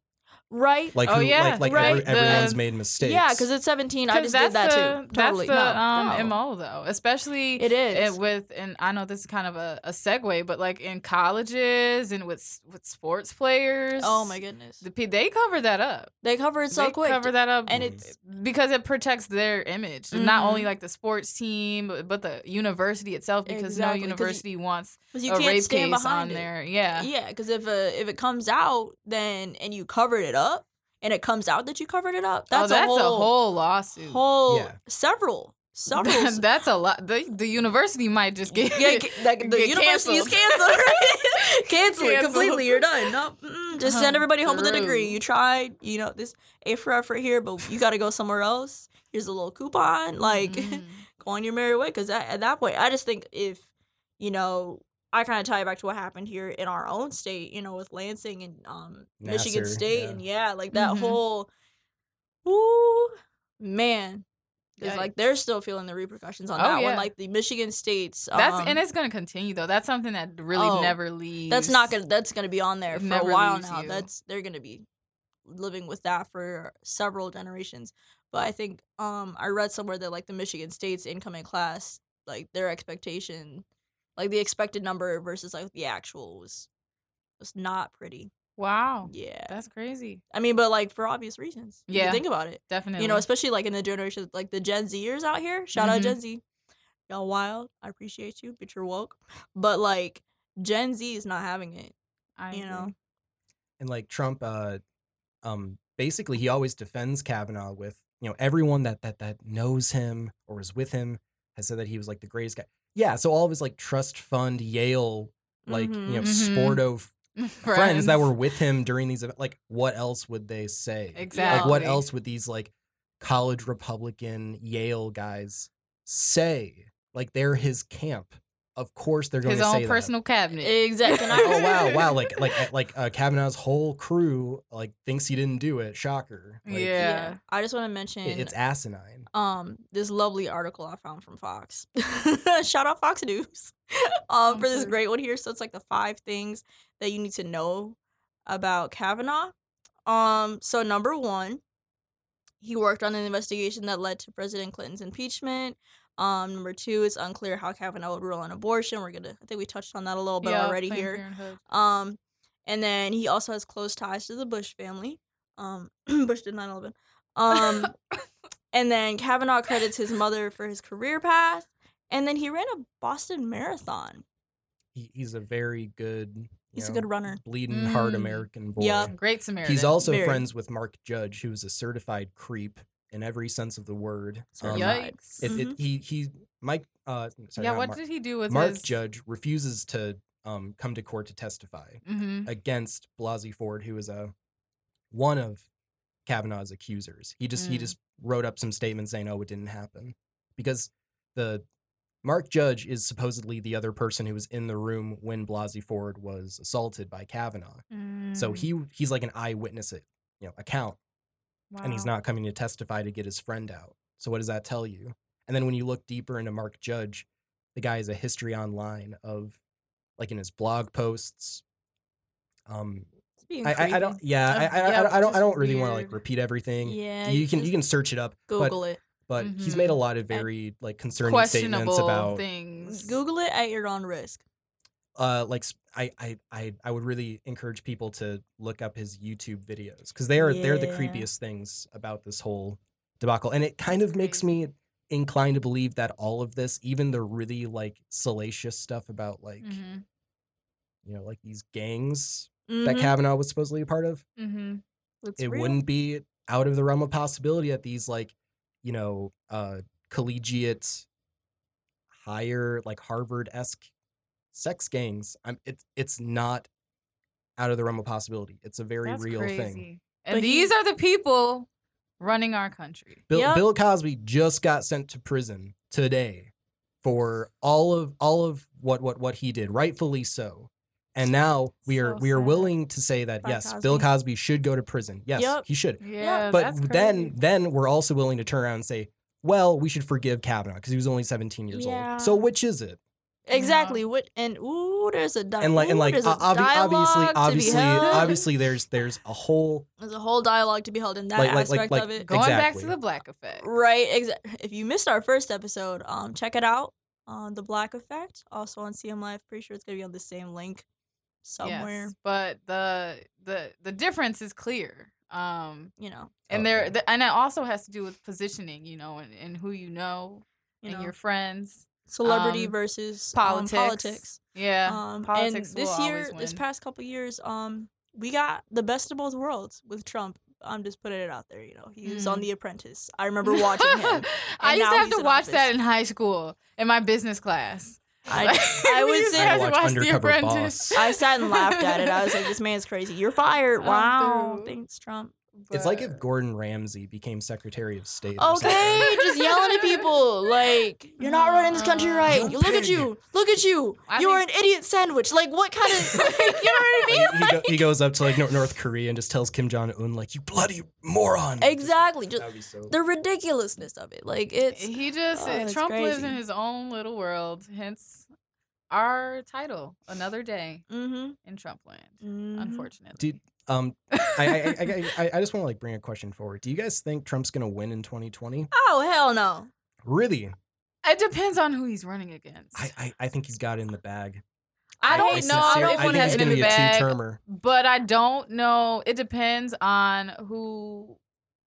Speaker 2: Right
Speaker 3: Like,
Speaker 1: Oh,
Speaker 3: who,
Speaker 1: yeah,
Speaker 3: like, like
Speaker 2: right.
Speaker 3: every- everyone's
Speaker 1: The-
Speaker 3: made mistakes.
Speaker 2: yeah because at 17 I just did that
Speaker 1: the,
Speaker 2: too totally
Speaker 1: That's the
Speaker 2: no,
Speaker 1: um,
Speaker 2: no.
Speaker 1: mo though, especially
Speaker 2: it is
Speaker 1: it, with and I know this is kind of a, a segue, but like in colleges and with with sports players.
Speaker 2: oh my goodness
Speaker 1: The, they cover that up.
Speaker 2: they cover it so
Speaker 1: they
Speaker 2: quick
Speaker 1: cover that up,
Speaker 2: and it's
Speaker 1: because it protects their image. Not only
Speaker 2: Mhm.
Speaker 1: like the sports team, but, but the university itself. Because
Speaker 2: Exactly, 'cause
Speaker 1: no university wants
Speaker 2: 'cause you
Speaker 1: a
Speaker 2: can't
Speaker 1: rape
Speaker 2: stand
Speaker 1: case
Speaker 2: behind
Speaker 1: on
Speaker 2: it.
Speaker 1: there. Yeah.
Speaker 2: Yeah, because if uh, if it comes out, then and you covered it up, and it comes out that you covered it up, that's,
Speaker 1: oh, that's
Speaker 2: a whole,
Speaker 1: whole lawsuit.
Speaker 2: whole
Speaker 3: Yeah.
Speaker 2: several [laughs] several.
Speaker 1: that's a lot. The, the university might just get
Speaker 2: yeah, like, [laughs] the
Speaker 1: get
Speaker 2: university is
Speaker 1: canceled.
Speaker 2: canceled. Right? [laughs] Cancel it completely. You're done. No, mm, just send
Speaker 1: Uh-huh.
Speaker 2: everybody home with a degree. You tried. You know this A for effort here, but you got to go somewhere else. Here's a little coupon. Like,
Speaker 1: Mhm.
Speaker 2: go on your merry way. Because at that point, I just think if you know. I kind of tie it back to what happened here in our own state, you know, with Lansing and um, Michigan State,
Speaker 3: yeah.
Speaker 2: and yeah, like that
Speaker 1: Mhm.
Speaker 2: whole, ooh, man, because like they're still feeling the repercussions on
Speaker 1: Oh,
Speaker 2: that
Speaker 1: yeah.
Speaker 2: one. Like the Michigan States,
Speaker 1: That's
Speaker 2: um,
Speaker 1: and it's gonna continue though. That's something that really
Speaker 2: Oh,
Speaker 1: never leaves.
Speaker 2: that's not gonna that's gonna be on there for a while now.
Speaker 1: you.
Speaker 2: That's they're gonna be living with that for several generations. But I think um I read somewhere that like the Michigan State's incoming class, like their expectation, like the expected number versus like the actual was was not pretty.
Speaker 1: Wow.
Speaker 2: Yeah.
Speaker 1: That's crazy.
Speaker 2: I mean, but like for obvious reasons. if you
Speaker 1: Yeah.
Speaker 2: think about it.
Speaker 1: Definitely.
Speaker 2: You know, especially like in the generation like the Gen Zers out here. Shout out
Speaker 1: Mhm.
Speaker 2: Gen Z. Y'all wild. I appreciate you, but you're woke. But like Gen Z is not having it.
Speaker 1: I
Speaker 2: you know.
Speaker 3: and like Trump, uh, um, basically he always defends Kavanaugh with you know everyone that that that knows him or is with him has said that he was like the greatest guy. Yeah, so all of his like trust fund Yale, like you know
Speaker 1: Mhm.
Speaker 3: sporto [laughs] f- friends that were with him during these events, like what else would they say? Exactly. Like what else would these like college Republican Yale guys say? Like they're his camp. Of course they're going
Speaker 1: His
Speaker 3: to say his
Speaker 1: own personal cabinet.
Speaker 2: Exactly.
Speaker 3: oh wow, [laughs] wow! Like like like uh, Kavanaugh's whole crew like thinks he didn't do it. Shocker. Like,
Speaker 1: Yeah.
Speaker 2: I just want to mention
Speaker 3: it- it's asinine.
Speaker 2: um this lovely article I found from Fox. [laughs] Shout out Fox News. [laughs] um for this great one here. So it's like the five things that you need to know about Kavanaugh. Um so number 1, he worked on an investigation that led to President Clinton's impeachment. Um number 2, it's unclear how Kavanaugh would rule on abortion. We're going to I think we touched on that a little bit
Speaker 1: Yeah,
Speaker 2: already here.
Speaker 1: Parenthood.
Speaker 2: Um, and then he also has close ties to the Bush family. Um, [clears throat] Bush did 9 11. Um, and then Kavanaugh credits his mother for his career path. And then he ran a Boston Marathon.
Speaker 3: He, he's a very good. you
Speaker 2: He's a good runner.
Speaker 3: Bleeding heart
Speaker 1: Mm.
Speaker 3: American boy.
Speaker 2: Yeah.
Speaker 1: Great Samaritan.
Speaker 3: He's also
Speaker 2: Very.
Speaker 3: friends with Mark Judge, who is a certified creep in every sense of the word. Um.
Speaker 1: Yikes.
Speaker 3: it, it,
Speaker 2: Mhm.
Speaker 3: he he Mike uh sorry,
Speaker 1: yeah, what
Speaker 3: Mark,
Speaker 1: did he do with
Speaker 3: Mark
Speaker 1: his
Speaker 3: Judge refuses to um come to court to testify
Speaker 1: hmm
Speaker 3: against Blasey Ford, who is a one of Kavanaugh's accusers. He just he
Speaker 1: Mm.
Speaker 3: just wrote up some statements saying, "Oh, it didn't happen," because the Mark Judge is supposedly the other person who was in the room when Blasey Ford was assaulted by Kavanaugh. So
Speaker 1: Mm.
Speaker 3: he he's like an eyewitness, it you know, account, and he's not coming to testify to get his friend out. So what does that tell you? And then when you look deeper into Mark Judge, the guy has a history online of, like in his blog posts. Um, I, I, I don't. Yeah,
Speaker 1: Of-
Speaker 3: I, I,
Speaker 1: yeah,
Speaker 3: I, don't- I don't. I don't really want to like repeat everything.
Speaker 2: Yeah,
Speaker 3: you
Speaker 2: you
Speaker 3: can you can search it up.
Speaker 2: Google
Speaker 3: but,
Speaker 2: it.
Speaker 3: But he's made a
Speaker 1: Mhm.
Speaker 3: lot of very like concerning statements about
Speaker 1: things.
Speaker 2: Google it at your own risk.
Speaker 3: Uh like I, I I I would really encourage people to look up his YouTube videos because they are they're the creepiest things about this whole debacle, and it kind of makes me inclined to believe that all of this, even the really like salacious stuff about like
Speaker 1: Mhm.
Speaker 3: you know like these gangs that
Speaker 2: Mhm.
Speaker 3: Kavanaugh was supposedly a part of,
Speaker 1: Mhm.
Speaker 3: It
Speaker 2: real.
Speaker 3: wouldn't be out of the realm of possibility that these like you know uh collegiate higher like harvard esque sex gangs i'm it's it's not out of the realm of possibility it's a very
Speaker 1: That's
Speaker 3: real
Speaker 1: crazy.
Speaker 3: thing
Speaker 1: And
Speaker 2: But he-
Speaker 1: these are the people running our country.
Speaker 3: bill,
Speaker 2: Yep.
Speaker 3: bill cosby just got sent to prison today for all of all of what what what he did rightfully so and now we are
Speaker 1: So
Speaker 3: we are willing to say that
Speaker 2: By
Speaker 3: yes bill
Speaker 2: Cosby.
Speaker 3: Cosby should go to prison yes
Speaker 2: Yep.
Speaker 3: he should
Speaker 1: Yeah,
Speaker 3: but
Speaker 1: that's
Speaker 3: then then we're also willing to turn around and say, well, we should forgive Kavanaugh because he was only 17 years
Speaker 2: Yeah.
Speaker 3: old. So which is it?
Speaker 2: Exactly. What and ooh, there's a di-
Speaker 3: And like and like
Speaker 2: there's
Speaker 3: o-
Speaker 2: a
Speaker 3: obvi- obviously
Speaker 2: dialogue to
Speaker 3: obviously obviously there's there's a whole [laughs]
Speaker 2: there's a whole dialogue to be held in that
Speaker 3: Like- like- like-
Speaker 2: aspect
Speaker 3: like-
Speaker 2: of it.
Speaker 1: Going back to the black effect.
Speaker 2: Right. Exa- if you missed our first episode, um, check it out on the Black Effect, also on CM Life. Pretty sure it's gonna be on the same link somewhere.
Speaker 1: Yes, but the the the difference is clear. Um,
Speaker 2: You know.
Speaker 1: and
Speaker 3: Oh,
Speaker 1: there the, and it also has to do with positioning, you know, and, and who you know
Speaker 2: You
Speaker 1: and
Speaker 2: know.
Speaker 1: your friends.
Speaker 2: Celebrity
Speaker 1: um,
Speaker 2: versus
Speaker 1: politics.
Speaker 2: Um, politics.
Speaker 1: Yeah,
Speaker 2: Um,
Speaker 1: politics
Speaker 2: and this
Speaker 1: will
Speaker 2: year,
Speaker 1: always
Speaker 2: this past couple years, um, we got the best of both worlds with Trump. I'm just putting it out there. You know, he was on
Speaker 1: Mm.
Speaker 2: The Apprentice. I [laughs] remember watching him.
Speaker 1: I used to have to
Speaker 2: in
Speaker 1: watch that in high school in my business class.
Speaker 2: I, [laughs] [laughs] I
Speaker 1: we
Speaker 2: would
Speaker 1: used to
Speaker 2: say
Speaker 3: Watch
Speaker 1: watch The Apprentice.
Speaker 3: Boss.
Speaker 2: I sat and laughed at it. I was like, this man's crazy. You're fired. Wow.
Speaker 1: through.
Speaker 2: Thanks, Trump.
Speaker 3: It's like if Gordon Ramsay became Secretary of State.
Speaker 2: Okay, just yelling at [laughs] people like you're not running this country
Speaker 1: Uh,
Speaker 2: right.
Speaker 3: You
Speaker 2: You look at you, look at you.
Speaker 1: I
Speaker 2: you are an idiot sandwich. Like what kind of like, [laughs] [laughs] you know what I
Speaker 3: He,
Speaker 2: mean?
Speaker 3: he, go,
Speaker 2: Like-
Speaker 3: he goes up to like North Korea and just tells Kim Jong Un like, "You bloody moron!"
Speaker 2: exactly. Just
Speaker 3: That would be so.
Speaker 2: the ridiculousness of it. Like it's
Speaker 1: he just
Speaker 2: Oh, it's
Speaker 1: Trump lives in his own little world. Hence our title, another day
Speaker 2: mm-hmm.
Speaker 1: in Trump land.
Speaker 2: mm-hmm.
Speaker 1: Unfortunately,
Speaker 3: Dude, um, I I, I, I, [laughs] I just want to like bring a question forward. Do you guys think Trump's gonna win in 2020?
Speaker 2: Oh hell no.
Speaker 3: Really?
Speaker 1: it depends on who he's running against.
Speaker 3: I, I, I think he's got it in the bag.
Speaker 1: I don't know.
Speaker 2: I
Speaker 1: don't know if
Speaker 3: I
Speaker 1: one
Speaker 3: think
Speaker 1: has
Speaker 3: he's
Speaker 1: it in
Speaker 3: gonna
Speaker 1: the
Speaker 3: be a
Speaker 1: bag,
Speaker 3: two-termer.
Speaker 1: but I don't know. It depends on who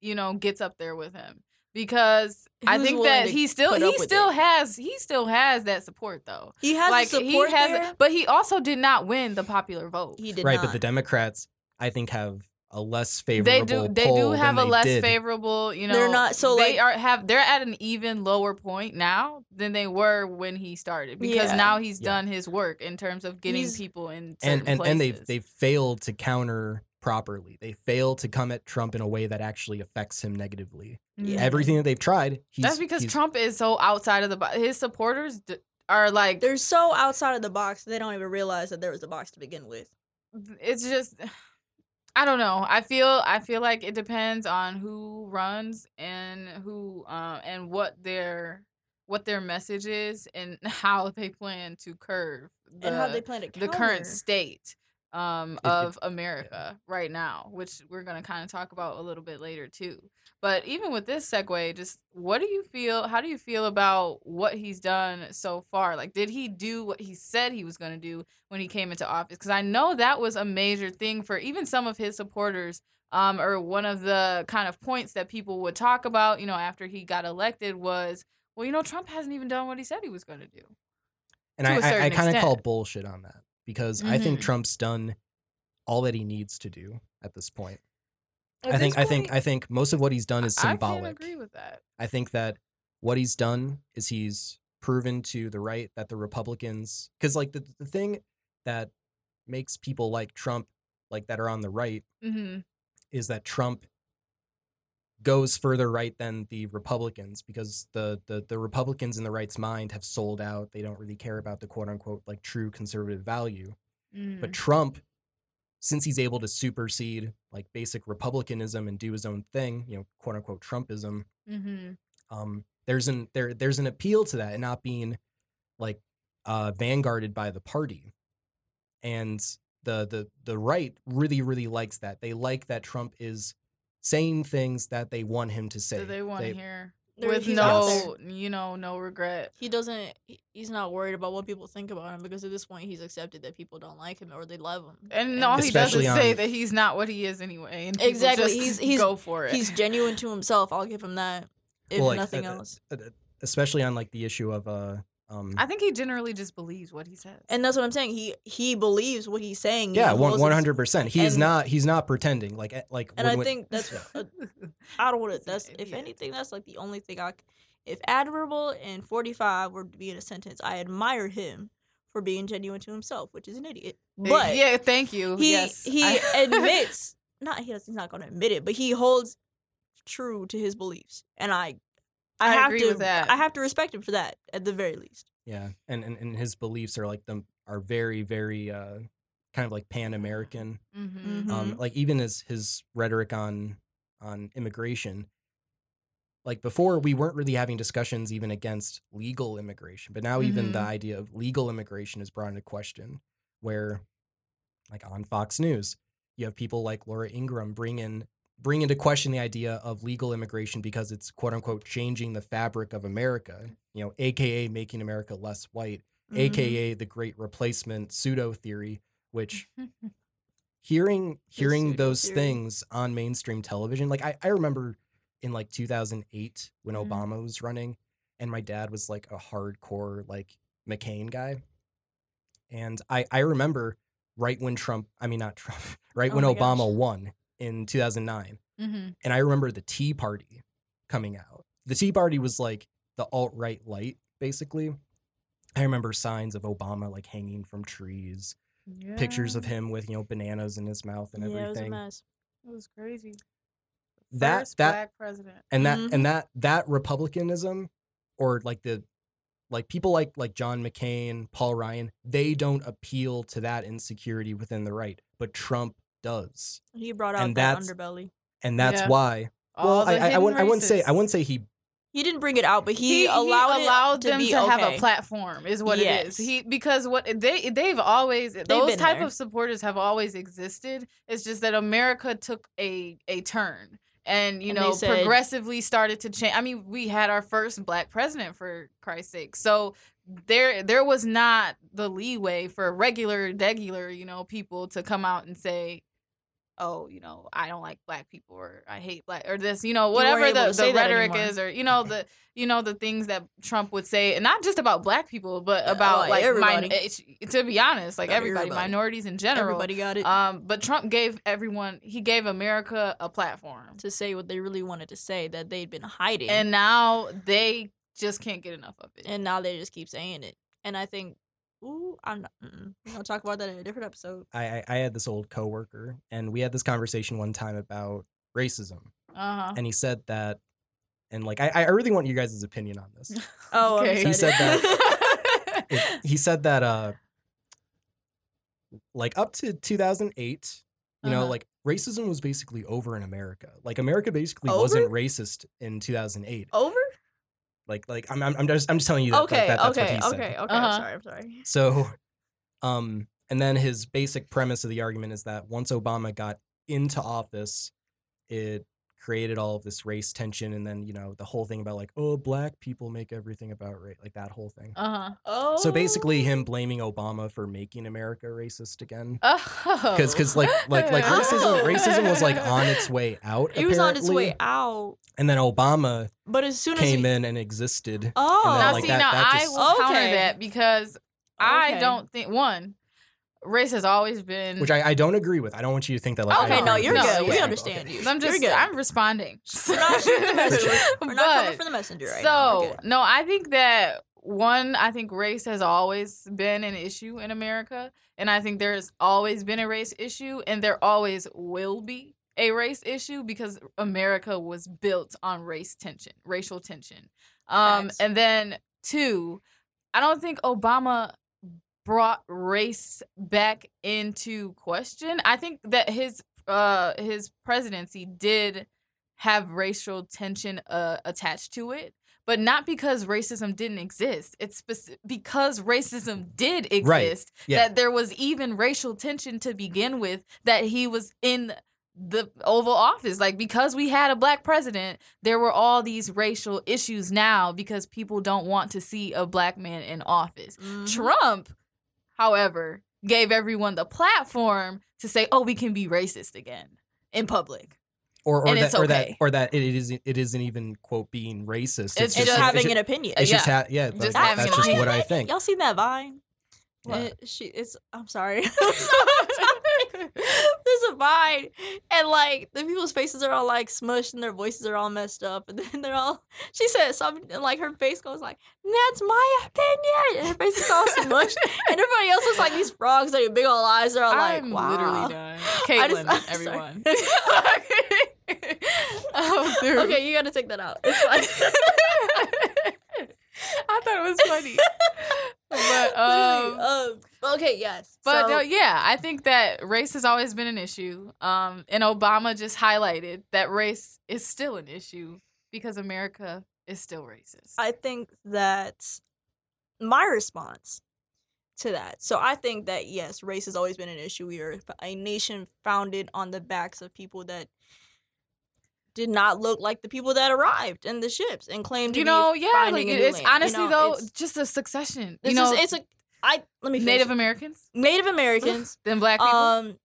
Speaker 1: you know gets up there with him because I think that he still he
Speaker 2: up with
Speaker 1: still
Speaker 2: it.
Speaker 1: has he still has that support though.
Speaker 2: He has
Speaker 1: like
Speaker 2: the
Speaker 1: he
Speaker 2: support
Speaker 1: has,
Speaker 2: there.
Speaker 1: but he also did not win the popular vote.
Speaker 2: He did
Speaker 3: right,
Speaker 2: not.
Speaker 3: but the Democrats, I think, have a less favorable.
Speaker 1: they do they do have a less
Speaker 3: did.
Speaker 1: favorable you know
Speaker 2: They're not- so,
Speaker 1: they
Speaker 2: like-
Speaker 1: are have they're at an even lower point now than they were when he started because
Speaker 2: Yeah.
Speaker 1: now he's
Speaker 3: Yeah.
Speaker 1: done his work in terms of getting
Speaker 2: He's-
Speaker 1: people in
Speaker 3: and
Speaker 1: certain
Speaker 3: and, and they've they've failed to counter properly. They failed to come at Trump in a way that actually affects him negatively.
Speaker 2: Yeah.
Speaker 3: Everything that they've tried, he's,
Speaker 1: That's because
Speaker 3: he's-
Speaker 1: Trump is so outside of the box. his supporters d- are like
Speaker 2: They're so outside of the box they don't even realize that there was a box to begin with.
Speaker 1: it's just [sighs] [sighs] I don't know. I feel I feel like it depends on who runs and who um and what their what their message is and [laughs] how they plan to curve the,
Speaker 2: and how they plan to
Speaker 1: the current state um of America right now, which we're gonna kind of talk about a little bit later too. But even with this segue, just what do you feel? How do you feel about what he's done so far? Like, did he do what he said he was gonna do when he came into office? Because I know that was a major thing for even some of his supporters. Um, or one of the kind of points that people would talk about, you know, after he got elected was, well, you know, Trump hasn't even done what he said he was going to do.
Speaker 3: And
Speaker 1: to
Speaker 3: I, I, I kind of call bullshit on that because I think
Speaker 1: Mhm.
Speaker 3: Trump's done all that he needs to do at this point.
Speaker 1: At
Speaker 3: I think
Speaker 1: this
Speaker 3: I think I think most of what he's done is
Speaker 1: I
Speaker 3: symbolic.
Speaker 1: can't agree with that.
Speaker 3: I think that what he's done is he's proven to the right that the Republicans, because like the, the thing that makes people like Trump, like that are on the right,
Speaker 1: Mm-hmm.
Speaker 3: is that Trump goes further right than the Republicans because the, the the Republicans in the right's mind have sold out. They don't really care about the quote unquote like true conservative value.
Speaker 1: Mm-hmm.
Speaker 3: But Trump, since he's able to supersede like basic republicanism and do his own thing, you know, quote unquote Trumpism,
Speaker 1: mm-hmm.
Speaker 3: um, there's an there there's an appeal to that and not being like uh, vanguarded by the party, and the the the right really really likes that. They like that Trump is saying things that they want him to say.
Speaker 1: So they want to hear with no, you know, no regret.
Speaker 2: He doesn't. He's not worried about what people think about him because at this point he's accepted that people don't like him or they love him.
Speaker 1: And all he does is say that he's not what he is anyway. And
Speaker 2: Exactly.
Speaker 1: just
Speaker 2: He's- he's-
Speaker 1: go for it.
Speaker 2: He's genuine to himself. I'll give him that. If
Speaker 3: Well, like,
Speaker 2: nothing
Speaker 3: uh, uh,
Speaker 2: else.
Speaker 3: uh, especially on like the issue of uh um
Speaker 1: I think he generally just believes what he says.
Speaker 2: And that's what I'm saying. He he believes what he's saying.
Speaker 3: Yeah one one hundred percent. He is not he's not pretending like eh, like
Speaker 2: And
Speaker 3: when-
Speaker 2: I
Speaker 3: when-
Speaker 2: think that's.
Speaker 3: Yeah.
Speaker 2: uh, [laughs] I don't want to.
Speaker 1: He's
Speaker 2: That's if anything, that's like the only thing I. If admirable and 45 were to be in a sentence, I admire him for being genuine to himself, which is an idiot. But
Speaker 1: yeah, thank you.
Speaker 2: he
Speaker 1: yes,
Speaker 2: he
Speaker 1: I- [laughs]
Speaker 2: admits not he does, he's not going to admit it, but he holds true to his beliefs, and I. I,
Speaker 1: I
Speaker 2: have
Speaker 1: agree
Speaker 2: to.
Speaker 1: with that.
Speaker 2: I have to respect him for that, at the very least.
Speaker 3: Yeah, and, and and his beliefs are like them are very very uh kind of like pan American.
Speaker 1: Mhm.
Speaker 3: Um, like even his his rhetoric on on immigration. Like before, we weren't really having discussions even against legal immigration, but now even the
Speaker 1: Mhm.
Speaker 3: idea of legal immigration is brought into question. Where, like on Fox News, you have people like Laura Ingraham bring in bring into question the idea of legal immigration because it's quote unquote changing the fabric of America. You know, AKA making America less white,
Speaker 2: Mhm.
Speaker 3: AKA the Great Replacement pseudo theory, which [laughs] hearing hearing those
Speaker 2: theory.
Speaker 3: things on mainstream television like I, I remember in like 2008 when
Speaker 2: Mhm.
Speaker 3: obama was running and my dad was like a hardcore like mccain guy and i i remember right when trump i mean not trump [laughs] right
Speaker 2: Oh
Speaker 3: when obama
Speaker 2: gosh.
Speaker 3: won in 2009
Speaker 1: Mhm.
Speaker 3: and i remember the tea party coming out the tea party was like the alt-right light basically i remember signs of obama like hanging from trees pictures of him with you know bananas in his mouth and
Speaker 2: yeah, it was a
Speaker 3: everything
Speaker 2: mess.
Speaker 1: It was crazy.
Speaker 3: That-
Speaker 1: First
Speaker 3: that-
Speaker 1: black president.
Speaker 3: and that
Speaker 2: Mhm.
Speaker 3: and that that republicanism or like the like people like like john mccain paul ryan they don't appeal to that insecurity within the right but trump does
Speaker 2: He brought out
Speaker 3: And
Speaker 2: that underbelly.
Speaker 3: and that's
Speaker 1: Yeah.
Speaker 3: why
Speaker 1: All
Speaker 3: well
Speaker 1: the
Speaker 3: I, I, I wouldn't i wouldn't say i wouldn't say he
Speaker 2: He didn't bring it out, but he, allowed, it
Speaker 1: allowed
Speaker 2: to
Speaker 1: them
Speaker 2: be
Speaker 1: to have a platform is what it is he because what they they've always those type
Speaker 2: there.
Speaker 1: of supporters have always existed it's just that america took a a turn and you
Speaker 2: And
Speaker 1: know
Speaker 2: said-
Speaker 1: progressively started to change i mean we had our first black president for christ's sake so there there was not the leeway for regular regular you know people to come out and say oh you know i don't like black people or i hate black or this you know whatever the, the rhetoric is or you know [laughs] the you know the things that trump would say and not just about black people but
Speaker 2: Yeah,
Speaker 1: about
Speaker 2: like
Speaker 1: like
Speaker 2: everybody.
Speaker 1: min- to be honest like everybody,
Speaker 2: everybody.
Speaker 1: minorities in general
Speaker 2: Everybody got it
Speaker 1: um but trump gave everyone he gave america a platform
Speaker 2: to say what they really wanted to say that they'd been hiding,
Speaker 1: and now they just can't get enough of it
Speaker 2: and now they just keep saying it. And I think, ooh, I'm not. Mm-mm. We're gonna talk about that in a different episode.
Speaker 3: I, I i had this old coworker and we had this conversation one time about racism
Speaker 1: uh-huh
Speaker 3: and he said that and like i i really want you guys' opinion on this [laughs] [laughs]
Speaker 2: Oh,
Speaker 1: Okay.
Speaker 3: He said
Speaker 2: that. [laughs]
Speaker 3: it- he said that uh like up to 2008 you know
Speaker 1: Uh-huh.
Speaker 3: like racism was basically over in america like america basically
Speaker 2: Over?
Speaker 3: wasn't racist in 2008
Speaker 2: Over?
Speaker 3: Like like i'm, I'm, I'm just i'm just telling you that, like,
Speaker 2: Okay,
Speaker 3: that that's what
Speaker 2: okay,
Speaker 3: he said.
Speaker 2: okay, okay.
Speaker 1: Uh-huh.
Speaker 2: I'm sorry, I'm sorry.
Speaker 3: so um and then his basic premise of the argument is that once obama got into office it created all of this race tension and then you know the whole thing about like oh black people make everything about race like that whole thing
Speaker 1: uh-huh
Speaker 2: Oh.
Speaker 3: so basically him blaming obama for making america racist again
Speaker 1: huh.
Speaker 3: because because like like like
Speaker 2: Oh.
Speaker 3: racism racism was like on [laughs] its way out
Speaker 2: It was on its way out.
Speaker 3: and then obama
Speaker 2: But as soon as
Speaker 3: came
Speaker 2: he,
Speaker 3: in and existed
Speaker 2: Oh.
Speaker 3: and then,
Speaker 1: Now
Speaker 3: like,
Speaker 1: see,
Speaker 3: that-
Speaker 1: now
Speaker 3: that
Speaker 1: I
Speaker 3: just-
Speaker 1: will counter that because I don't think one race has always been.
Speaker 3: which I, I don't agree with i don't want you to think that like
Speaker 2: Okay,
Speaker 3: agree
Speaker 2: no, you're good. We
Speaker 1: yeah.
Speaker 2: understand you.
Speaker 1: I'm
Speaker 2: You're
Speaker 1: just
Speaker 2: good.
Speaker 1: I'm responding. [laughs]
Speaker 2: We're not [laughs] shooting the messenger. We're not coming for the messenger right
Speaker 1: so
Speaker 2: good.
Speaker 1: no, I think that one, I think race has always been an issue in America, and I think there's always been a race issue, and there always will be a race issue because America was built on race tension, racial tension. Um,
Speaker 2: Facts.
Speaker 1: and then two, I don't think Obama brought race back into question. I think that his uh his presidency did have racial tension uh, attached to it, but not because racism didn't exist. It's speci- because racism did exist
Speaker 3: Yeah.
Speaker 1: that there was even racial tension to begin with that he was in the Oval Office. Like because we had a black president, there were all these racial issues now because people don't want to see a black man in office.
Speaker 2: Mhm.
Speaker 1: Trump, however, gave everyone the platform to say, "Oh, we can be racist again in public."
Speaker 3: or or
Speaker 1: and
Speaker 3: that
Speaker 1: it's
Speaker 3: or that
Speaker 1: okay.
Speaker 3: or that it isn't it isn't even quote being racist
Speaker 1: It's
Speaker 2: It's
Speaker 1: just-
Speaker 2: just having
Speaker 3: it's,
Speaker 2: an opinion.
Speaker 3: it's just
Speaker 1: yeah.
Speaker 3: ha- yeah
Speaker 1: Just
Speaker 3: like, that's just what i think
Speaker 2: Y'all seen that Vine? It- she, it's. I'm sorry. [laughs] [laughs] [laughs] There's a Vine, and like the people's faces are all like smushed, and their voices are all messed up, and then they're all. [laughs] She said something, and like her face goes like, "That's my opinion," and her face is all smushed, [laughs] and everybody else looks like these frogs that have big old eyes. They're all like,
Speaker 1: I'm
Speaker 2: "Wow."
Speaker 1: literally done.
Speaker 2: I just-
Speaker 1: Caitlin,
Speaker 2: I'm
Speaker 1: everyone. oh, dude.
Speaker 2: Okay, you gotta take that out. It's fine.
Speaker 1: I thought it was funny. But um,
Speaker 2: um, okay, yes.
Speaker 1: but
Speaker 2: so,
Speaker 1: no, yeah, I think that race has always been an issue. Um, and Obama just highlighted that race is still an issue because America is still racist.
Speaker 2: I think that my response to that. So I think that yes, race has always been an issue. We are a nation founded on the backs of people that did not look like the people that arrived in the ships and claimed to
Speaker 1: you know, yeah, like it's
Speaker 2: land. You
Speaker 1: honestly
Speaker 2: know,
Speaker 1: though,
Speaker 2: it's-
Speaker 1: just a succession. You know,
Speaker 2: is it's a I let me finish.
Speaker 1: Native Americans,
Speaker 2: Native Americans, [laughs]
Speaker 1: then black people.
Speaker 2: um,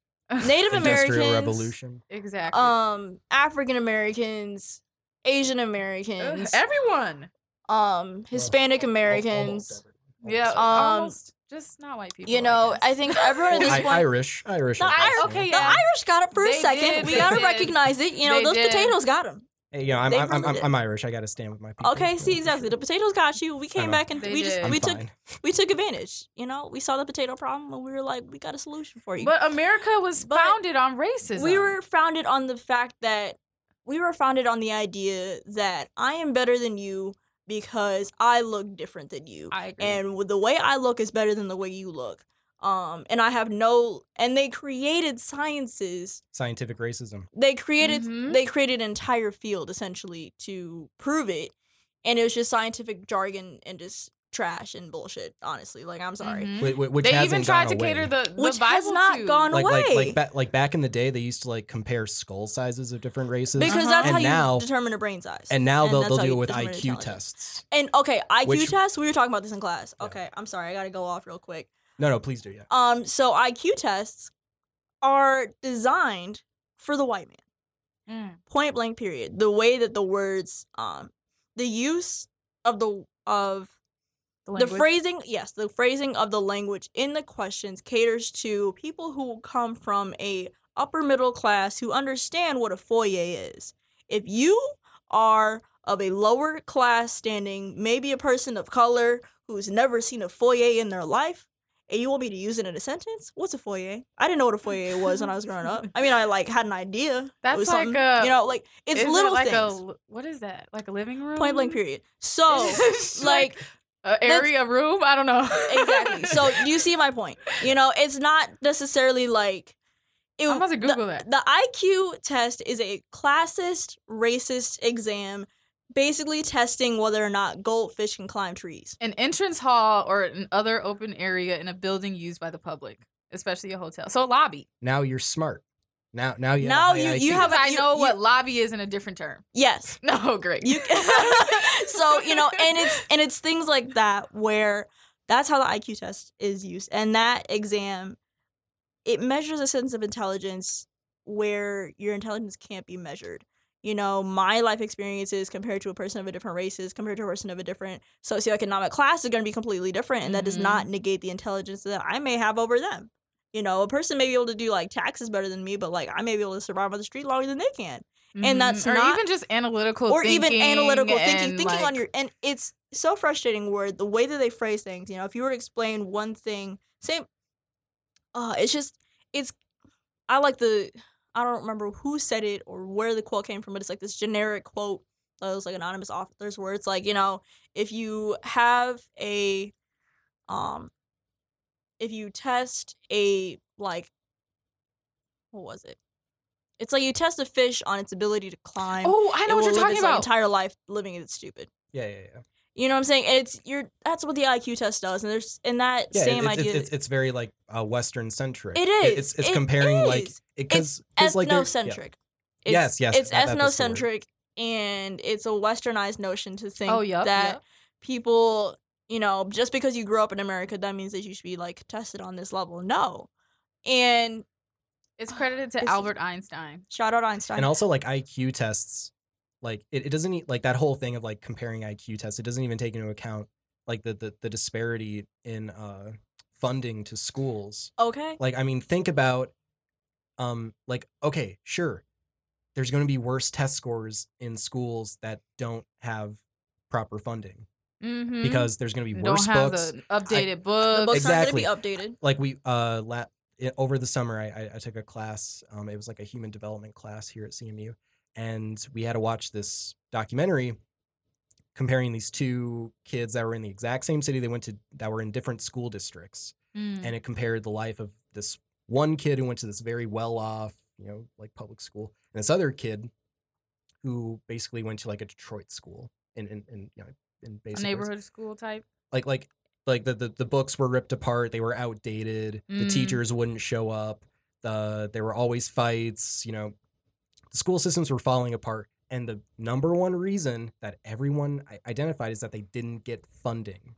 Speaker 2: Native Americans, [laughs]
Speaker 3: industrial
Speaker 2: Americans,
Speaker 3: revolution
Speaker 1: exactly.
Speaker 2: um, African Americans, Asian Americans,
Speaker 1: everyone.
Speaker 2: um, Hispanic Americans.
Speaker 1: Yeah,
Speaker 2: Um,
Speaker 1: almost just not white people.
Speaker 2: You know, I
Speaker 1: guess.
Speaker 2: think everyone [laughs] at this
Speaker 3: I. Irish Irish
Speaker 2: The
Speaker 3: I guess,
Speaker 2: Irish,
Speaker 3: yeah.
Speaker 2: The. Irish got it for a second.
Speaker 1: did,
Speaker 2: we gotta
Speaker 1: did.
Speaker 2: recognize it. You know,
Speaker 1: They
Speaker 2: those
Speaker 1: did.
Speaker 2: potatoes got them.
Speaker 3: Hey, you know, I'm I'm, I'm, I'm. I'm Irish. I got to stand with my people.
Speaker 2: Okay, see exactly. The potatoes got you. We came back and
Speaker 1: They
Speaker 2: we just.
Speaker 3: I'm
Speaker 2: we took we took advantage. You know, we saw the potato problem and we were like, we got a solution for you.
Speaker 1: But America was
Speaker 2: But
Speaker 1: founded on racism.
Speaker 2: we were founded on the fact that we were founded on the idea that I am better than you because I look different than you.
Speaker 1: I agree.
Speaker 2: and the way I look is better than the way you look. Um, and I have no, and they created sciences.
Speaker 3: Scientific racism.
Speaker 2: They created,
Speaker 1: Mhm.
Speaker 2: they created an entire field essentially to prove it, and it was just scientific jargon and just trash and bullshit. Honestly, like I'm sorry,
Speaker 1: Mhm.
Speaker 3: Wh- wh- Which
Speaker 1: they
Speaker 3: hasn't
Speaker 1: even tried
Speaker 3: gone
Speaker 1: to cater
Speaker 3: away.
Speaker 1: the, the
Speaker 2: which has not
Speaker 1: to-
Speaker 2: gone
Speaker 3: like
Speaker 2: away.
Speaker 3: like like back like back in the day they used to like compare skull sizes of different races
Speaker 2: because
Speaker 1: Uh-huh.
Speaker 2: that's
Speaker 3: And
Speaker 2: how
Speaker 3: now-
Speaker 2: you determine a brain size.
Speaker 3: and now they'll, they'll
Speaker 2: how
Speaker 3: do it with IQ tests
Speaker 2: And okay, IQ
Speaker 3: Which-
Speaker 2: tests. We were talking about this in class.
Speaker 3: Yeah.
Speaker 2: Okay, I'm sorry. I gotta go off real quick.
Speaker 3: No no please do yeah
Speaker 2: Um, so IQ tests are designed for the white man.
Speaker 1: Mm.
Speaker 2: Point blank. Period. The way that the words, um, the use of the of
Speaker 1: The,
Speaker 2: the phrasing, yes, the phrasing of the language in the questions caters to people who come from a upper middle class who understand what a foyer is. If you are of a lower class standing, maybe a person of color who's never seen a foyer in their life, and you want me to use it in a sentence, what's a foyer? I didn't know what a [laughs] foyer was when I was growing up. I mean, I like had an idea. It
Speaker 1: That's
Speaker 2: was
Speaker 1: like a-
Speaker 2: you know, like it's
Speaker 1: Is it
Speaker 2: little
Speaker 1: like
Speaker 2: things.
Speaker 1: a what is that? Like a living room?
Speaker 2: Point blank. Period. So, [laughs] like
Speaker 1: A area room? I don't know.
Speaker 2: exactly. So [laughs] you see my point. You know, it's not necessarily like it,
Speaker 1: I'm about to
Speaker 2: the-
Speaker 1: Google that.
Speaker 2: The IQ test is a classist, racist exam, basically testing whether or not goldfish can climb trees.
Speaker 1: an entrance hall or an other open area in a building used by the public, especially a hotel. So a lobby.
Speaker 3: Now you're smart. Now, now you.
Speaker 2: Now
Speaker 3: have
Speaker 2: you- you have
Speaker 1: Because
Speaker 2: a-
Speaker 1: I
Speaker 2: you-
Speaker 1: know
Speaker 2: you-
Speaker 1: what lobby is in a different term.
Speaker 2: Yes. [laughs]
Speaker 1: No, great.
Speaker 2: You [laughs] so you know, and it's and it's things like that where that's how the IQ test is used, and that exam it measures a sense of intelligence where your intelligence can't be measured. You know, my life experiences compared to a person of a different races, compared to a person of a different socioeconomic class is going to be completely different, and that does
Speaker 1: Mhm.
Speaker 2: not negate the intelligence that I may have over them. You know, a person may be able to do like taxes better than me, but like I may be able to survive on the street longer than they can and that's
Speaker 1: or
Speaker 2: not-
Speaker 1: even just analytical
Speaker 2: or even analytical thinking thinking on
Speaker 1: like-
Speaker 2: your and it's so frustrating where the way that they phrase things you know if you were to explain one thing same uh it's just it's i like the i don't remember who said it or where the quote came from but it's like this generic quote that was like anonymous authors where it's like you know if you have a um if you test a like what was it it's like you test a fish on its ability to climb
Speaker 1: Oh, I know what you're talking
Speaker 2: its
Speaker 1: about.
Speaker 2: entire life living it stupid.
Speaker 3: Yeah, yeah, yeah.
Speaker 2: You know what I'm saying? It's you're that's what the IQ test does, and there's in that
Speaker 3: Yeah,
Speaker 2: same
Speaker 3: it's,
Speaker 2: idea.
Speaker 3: It's, it's, it's very like uh, Western centric.
Speaker 2: It
Speaker 3: It's it's
Speaker 2: It
Speaker 3: comparing like
Speaker 2: is.
Speaker 3: because
Speaker 2: it's
Speaker 3: like yeah.
Speaker 2: ethnocentric.
Speaker 3: Yes, yes,
Speaker 2: It's
Speaker 3: that- that's the word.
Speaker 2: ethnocentric, and it's a westernized notion to think
Speaker 1: Oh, yup,
Speaker 2: that
Speaker 1: yup.
Speaker 2: people, you know, just because you grew up in America, that means that you should be like tested on this level. No, and
Speaker 1: It's credited to
Speaker 2: It's-
Speaker 1: Albert Einstein.
Speaker 2: shout out Einstein.
Speaker 3: and also like IQ tests, like it, it doesn't e- like that whole thing of like comparing IQ tests. It doesn't even take into account like the the, the disparity in uh funding to schools.
Speaker 2: okay,
Speaker 3: Like I mean, think about um like okay, sure, there's going to be worse test scores in schools that don't have proper funding
Speaker 1: Mm-hmm.
Speaker 3: because there's going to be
Speaker 1: don't
Speaker 3: worse
Speaker 1: have
Speaker 3: books.
Speaker 1: the updated
Speaker 2: the
Speaker 1: books.
Speaker 2: books
Speaker 3: exactly.
Speaker 2: aren't going to be updated.
Speaker 3: like we uh la- over the summer I, I I took a class um it was like a human development class here at CMU and we had to watch this documentary comparing these two kids that were in the exact same city they went to that were in different school districts
Speaker 1: Mm.
Speaker 3: and it compared the life of this one kid who went to this very well off you know like public school and this other kid who basically went to like a Detroit school in in, in you know in
Speaker 1: a
Speaker 3: basic
Speaker 1: neighborhood school type.
Speaker 3: like like like the, the the books were ripped apart they were outdated the
Speaker 1: Mm.
Speaker 3: teachers wouldn't show up the there were always fights you know the school systems were falling apart and the number one reason that everyone identified is that they didn't get funding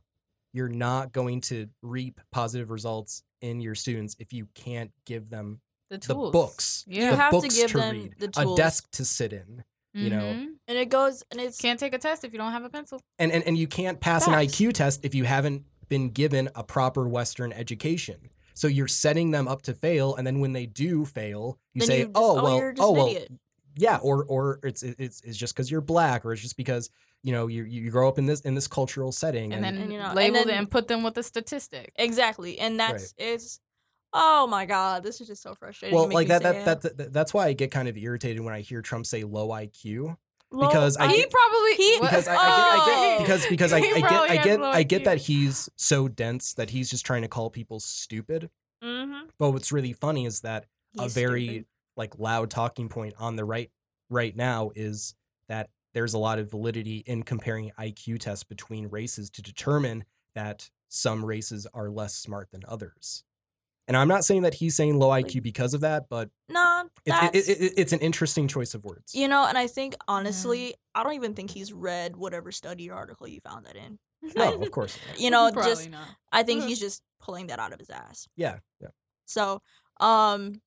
Speaker 3: you're not going to reap positive results in your students if you can't give them
Speaker 1: The
Speaker 3: the books
Speaker 1: Yeah.
Speaker 2: You have to give
Speaker 3: to
Speaker 2: them
Speaker 3: read
Speaker 2: the
Speaker 3: a desk to sit in you know,
Speaker 1: Mhm.
Speaker 2: and it goes and it's
Speaker 1: Can't take a test if you don't have a pencil.
Speaker 3: and and, and you can't pass an IQ test if you haven't been given a proper Western education. So you're setting them up to fail, and then when they do fail, you
Speaker 2: then
Speaker 3: say,
Speaker 2: you just,
Speaker 3: "Oh well,
Speaker 2: you're just
Speaker 3: oh
Speaker 2: an
Speaker 3: well,
Speaker 2: idiot.
Speaker 3: Yeah," or or it's it's it's just because you're black, or it's just because you know you you grow up in this in this cultural setting,
Speaker 1: And, then
Speaker 2: And, you know,
Speaker 1: label it
Speaker 2: then-
Speaker 1: and put them with a statistic.
Speaker 2: Exactly. And that's it's oh my god, this is just so frustrating.
Speaker 3: well,
Speaker 2: It makes
Speaker 3: like
Speaker 2: me
Speaker 3: that,
Speaker 2: sad.
Speaker 3: that that that that's why I get kind of irritated when I hear Trump say low IQ
Speaker 2: Low
Speaker 3: because I
Speaker 1: he
Speaker 3: get-
Speaker 1: probably
Speaker 2: He-
Speaker 3: because I, I, get, I
Speaker 2: Oh.
Speaker 3: get because because I, I get I get I get that he's so dense that he's just trying to call people stupid.
Speaker 2: Mhm.
Speaker 3: But what's really funny is that a very
Speaker 2: stupid.
Speaker 3: Like loud talking point on the right right now is that there's a lot of validity in comparing IQ tests between races to determine that some races are less smart than others. And I'm not saying that he's saying low IQ because of that, but
Speaker 2: Nah,
Speaker 3: it's it, it, it, it's an interesting choice of words.
Speaker 2: you know, and I think honestly, I don't even think he's read whatever study or article you found that in.
Speaker 3: No, of [laughs] course. not.
Speaker 2: You know,
Speaker 1: Probably
Speaker 2: just
Speaker 1: not.
Speaker 2: I think he's just pulling that out of his ass.
Speaker 3: Yeah, yeah.
Speaker 2: So, um,